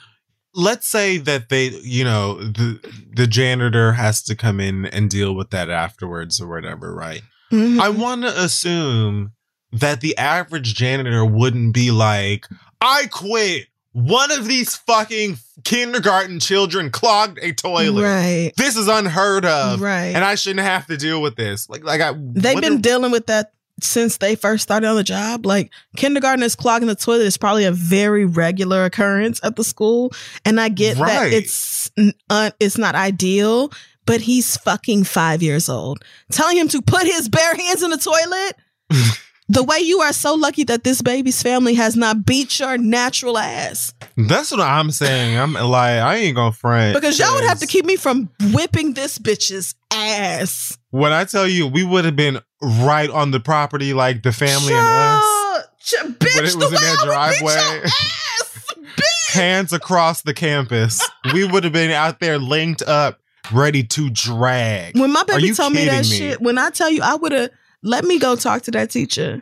let's say that they you know the the janitor has to come in and deal with that afterwards or whatever right Mhm. i want to assume that the average janitor wouldn't be like i quit one of these fucking kindergarten children clogged a toilet right, this is unheard of right. and i shouldn't have to deal with this like like i They've what been dealing with that since they first started on the job. Like kindergartners clogging the toilet is probably a very regular occurrence at the school, and I get that it's un- it's not ideal. But he's fucking five years old. Telling him to put his bare hands in the toilet. the way you are so lucky that this baby's family has not beat your natural ass. that's what i'm saying i'm like i ain't gonna front Because y'all would have to keep me from whipping this bitch's ass. When I tell you, we would have been right on the property, like the family and us, Ch- ch- bitch, When it the was in way their I would beat driveway. your ass, bitch. hands across the campus. We would have been out there linked up, ready to drag. When my baby told me that me? shit, when I tell you, I would have let me go talk to that teacher,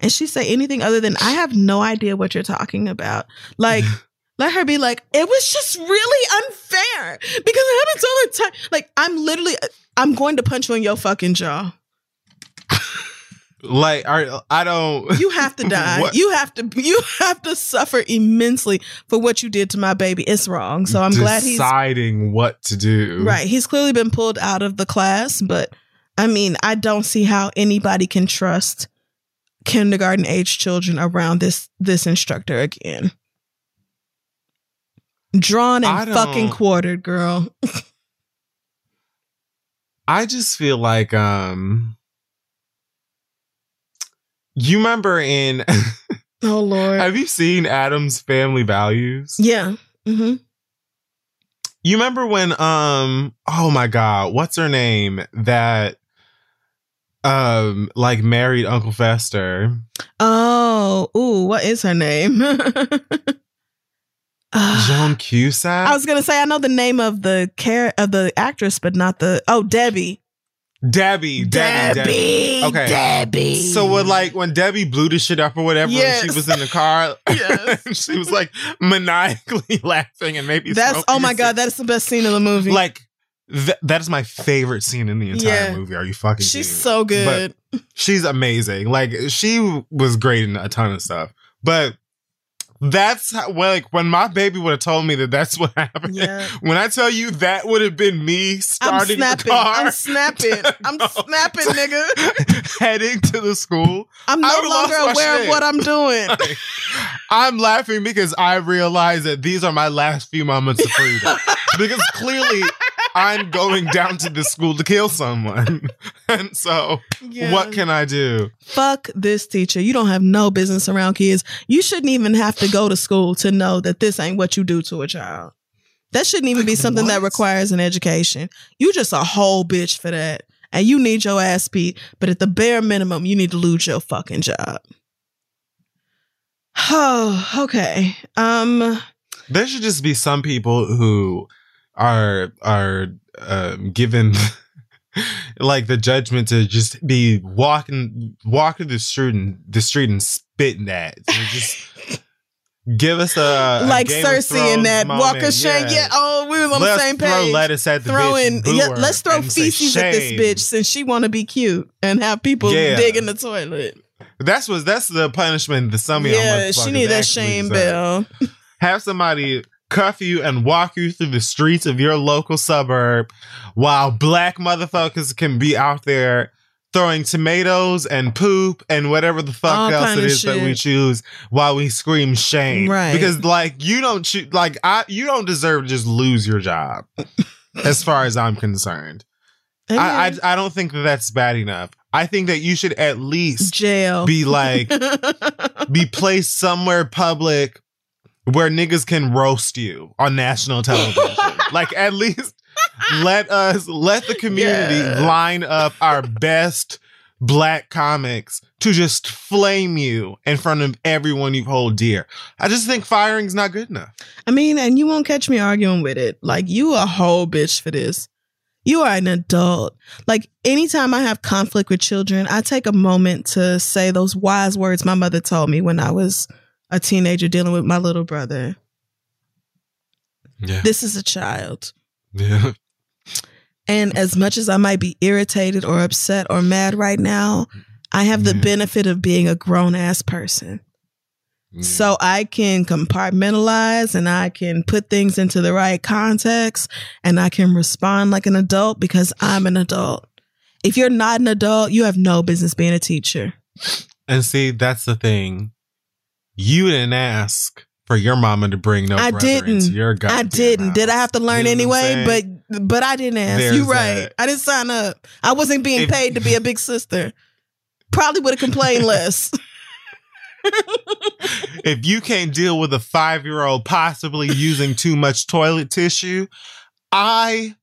and she say anything other than I have no idea what you're talking about. Like, let her be like, it was just really unfair because it happens all the time. Like, I'm literally, I'm going to punch you in your fucking jaw. Like, are, I don't. You have to die. What? You have to. You have to suffer immensely for what you did to my baby. It's wrong. So I'm glad he's deciding what to do. Right. He's clearly been pulled out of the class, but I mean, I don't see how anybody can trust kindergarten age children around this this instructor again. Drawn and fucking quartered, girl. I just feel like, um, you remember in. Oh Lord. have you seen Addams Family Values? yeah. hmm You remember when um oh my god, what's her name that um like married Uncle Fester? Oh, ooh, what is her name? Ah, Joan Cusack? I was gonna say I know the name of the care of the actress, but not the oh Debbie. Debbie, Debbie, Debbie. Okay. Debbie. So when like when Debbie blew the shit up or whatever, Yes. she was in the car, Yes. she was like maniacally laughing and maybe That's oh my god, that's the best scene of the movie. like th- that is my favorite scene in the entire Yeah. movie. Are you fucking? she's so good. she's amazing. Like she was great in a ton of stuff, but that's how, well, like when my baby would have told me that that's what happened. Yeah. When I tell you that would have been me starting I'm snapping. the car, I'm snapping. I'm snapping, nigga. heading to the school. I'm no longer aware shit. of what I'm doing. Like, I'm laughing because I realize that these are my last few moments of freedom. because clearly I'm going down to the school to kill someone. and so Yeah. what can I do? Fuck this teacher. You don't have no business around kids. You shouldn't even have to go to school to know that this ain't what you do to a child. That shouldn't even be Like, something that requires an education. You just a whole bitch for that. And you need your ass beat. But at the bare minimum, you need to lose your fucking job. Oh, okay. Um, There should just be some people who are are um, given like the judgment to just be walking walking the street and the street and spitting at. So just give us a, a like Cersei in Thrones that moment. Walker Shane. Yeah. oh, we was on let's the same throw page. lettuce at the Throwing, bitch. yeah, let's throw feces at this bitch since she want to be cute and have people Yeah. dig in the toilet. That's what that's the punishment The of yeah, she need that shame deserve. bell. have somebody cuff you and walk you through the streets of your local suburb while black motherfuckers can be out there throwing tomatoes and poop and whatever the fuck All else it is it of is that we choose while we scream shame. Right. Because like you don't choo- like I you don't deserve to just lose your job. as far as I'm concerned. I, I I don't think that that's bad enough. I think that you should at least jail be like be placed somewhere public where niggas can roast you on national television. like at least let us let the community Yeah. line up our best black comics to just flame you in front of everyone you hold dear. I just think firing's not good enough. I mean, and you won't catch me arguing with it. Like you a whole bitch for this. You are an adult. Like anytime I have conflict with children, I take a moment to say those wise words my mother told me when I was a teenager dealing with my little brother. Yeah. This is a child. Yeah. And as much as I might be irritated or upset or mad right now, I have the Yeah. benefit of being a grown ass person. So I can compartmentalize and I can put things into the right context and I can respond like an adult because I'm an adult. If you're not an adult, you have no business being a teacher. And see, that's the thing. You didn't ask for your mama to bring no I didn't. your I didn't. Did I have to learn You know anyway? But but I didn't ask. There's you right. that. I didn't sign up. I wasn't being If- paid to be a big sister. Probably would have complained less. if you can't deal with a five year old possibly using too much toilet tissue, I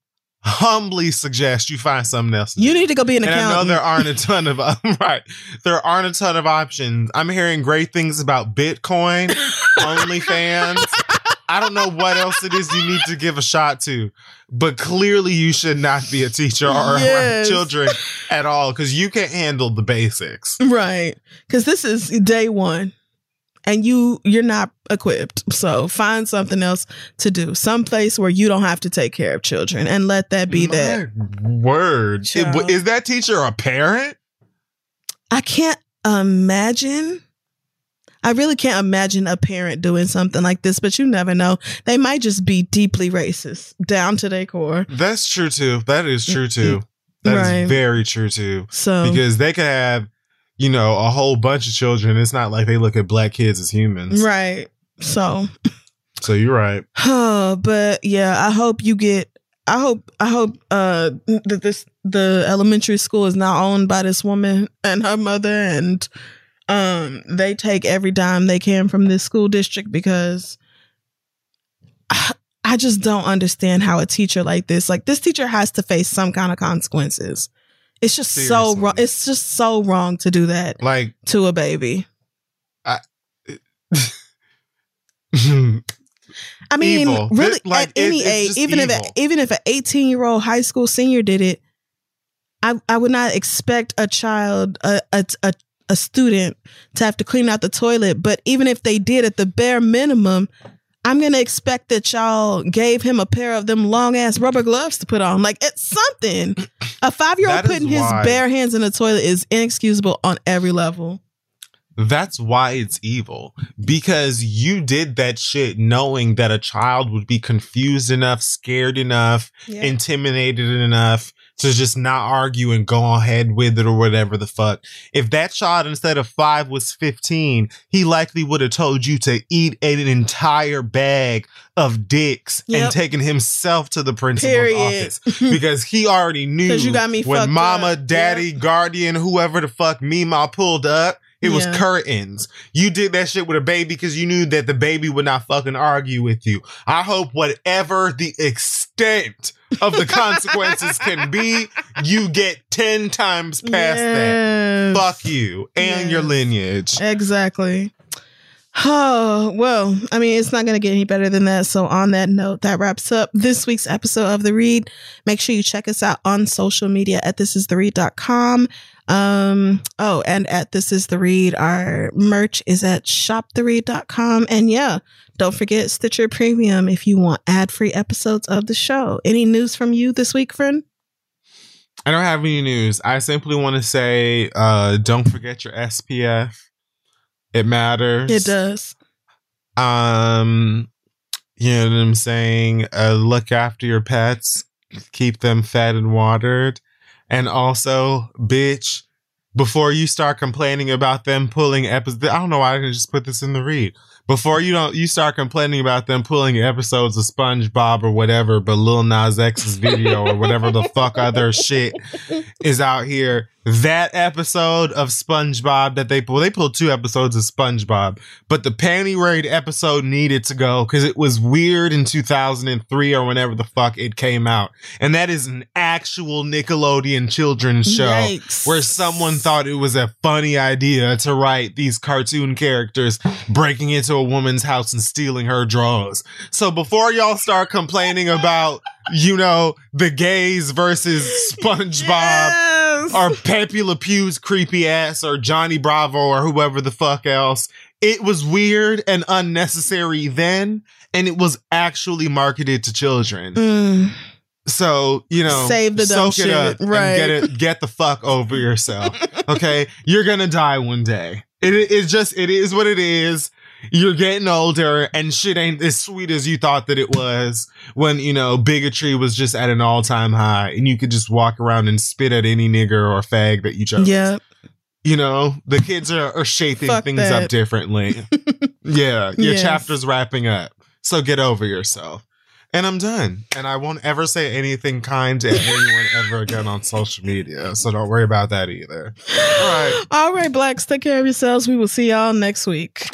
humbly suggest you find something else. You need to go be an and I know there aren't a ton of um, right. There aren't a ton of options. I'm hearing great things about Bitcoin, OnlyFans. I don't know what else it is you need to give a shot to, but clearly you should not be a teacher or around children at all because you can't handle the basics. Right. Cause this is day one. And you you're not equipped. So find something else to do. Some place where you don't have to take care of children and let that be that. Word. Child. Is that teacher a parent? I can't imagine. I really can't imagine a parent doing something like this, but you never know. They might just be deeply racist down to their core. That's true too. That is true too. Mm-hmm. That is Right. very true too. So Because they could have, you know, a whole bunch of children. It's not like they look at black kids as humans. right. So So you're right. but yeah, I hope you get I hope I hope uh that this the elementary school is now owned by this woman and her mother and um they take every dime they can from this school district because I, I just don't understand how a teacher like this like this teacher has to face some kind of consequences. It's just so wrong. It's just so wrong to do that Like, to a baby. I mean, Evil. really, This- like, at any it- age, even if evil. even if an eighteen year old high school senior did it, I I would not expect a child a, a a a student to have to clean out the toilet. But even if they did, at the bare minimum, I'm gonna expect that y'all gave him a pair of them long ass rubber gloves to put on. Like it's something. A five year old putting his why- bare hands in the toilet is inexcusable on every level. that's why it's evil. Because you did that shit knowing that a child would be confused enough, scared enough, intimidated enough to just not argue and go ahead with it or whatever the fuck. If that child instead of five was 15, he likely would have told you to eat an entire bag of dicks Yep. and taken himself to the principal's Period. office because he already knew you got me when mama, up. daddy, guardian, whoever the fuck Mima pulled up. It was Yeah. curtains. You did that shit with a baby because you knew that the baby would not fucking argue with you. I hope whatever the extent of the consequences can be, you get 10 times past that. Fuck you and your lineage. Exactly. Oh, well, I mean, it's not going to get any better than that. So, on that note, that wraps up this week's episode of The Read. Make sure you check us out on social media at thisistheread.com. Um, oh, and at This Is The Read, our merch is at shoptheread.com. And yeah, don't forget Stitcher Premium if you want ad free episodes of the show. Any news from you this week, friend? I don't have any news. I simply want to say uh, don't forget your SPF. It matters. It does. Um, you know what I'm saying? Uh, look after your pets, keep them fed and watered. And also, bitch, before you start complaining about them pulling episodes, I don't know why I didn't just put this in the read. Before you don't, you start complaining about them pulling episodes of SpongeBob or whatever, but Lil Nas X's video or whatever the fuck other shit is out here. That episode of SpongeBob that they pulled. They pulled two episodes of SpongeBob, but the panty raid episode needed to go because it was weird in 2003 or whenever the fuck it came out. And that is an actual Nickelodeon children's show Yikes. where someone thought it was a funny idea to write these cartoon characters breaking into a woman's house and stealing her drawers. So before y'all start complaining about you know, the gays versus SpongeBob Yes. Or Pepe Le Pew's creepy ass or Johnny Bravo or whoever the fuck else. It was weird and unnecessary then, and it was actually marketed to children. Mm. So, you know, Save the dumb it shit, right. get it get the fuck over yourself. Okay? You're gonna die one day. It is just it is what it is. You're getting older and shit ain't as sweet as you thought that it was when, you know, bigotry was just at an all time high and you could just walk around and spit at any nigger or fag that you chose. Yeah. You know, the kids are, are shaping Fuck things that. up differently. yeah, your Yes. chapter's wrapping up. So get over yourself. And I'm done. And I won't ever say anything kind to anyone ever again on social media. So don't worry about that either. All right. All right, blacks, take care of yourselves. We will see y'all next week.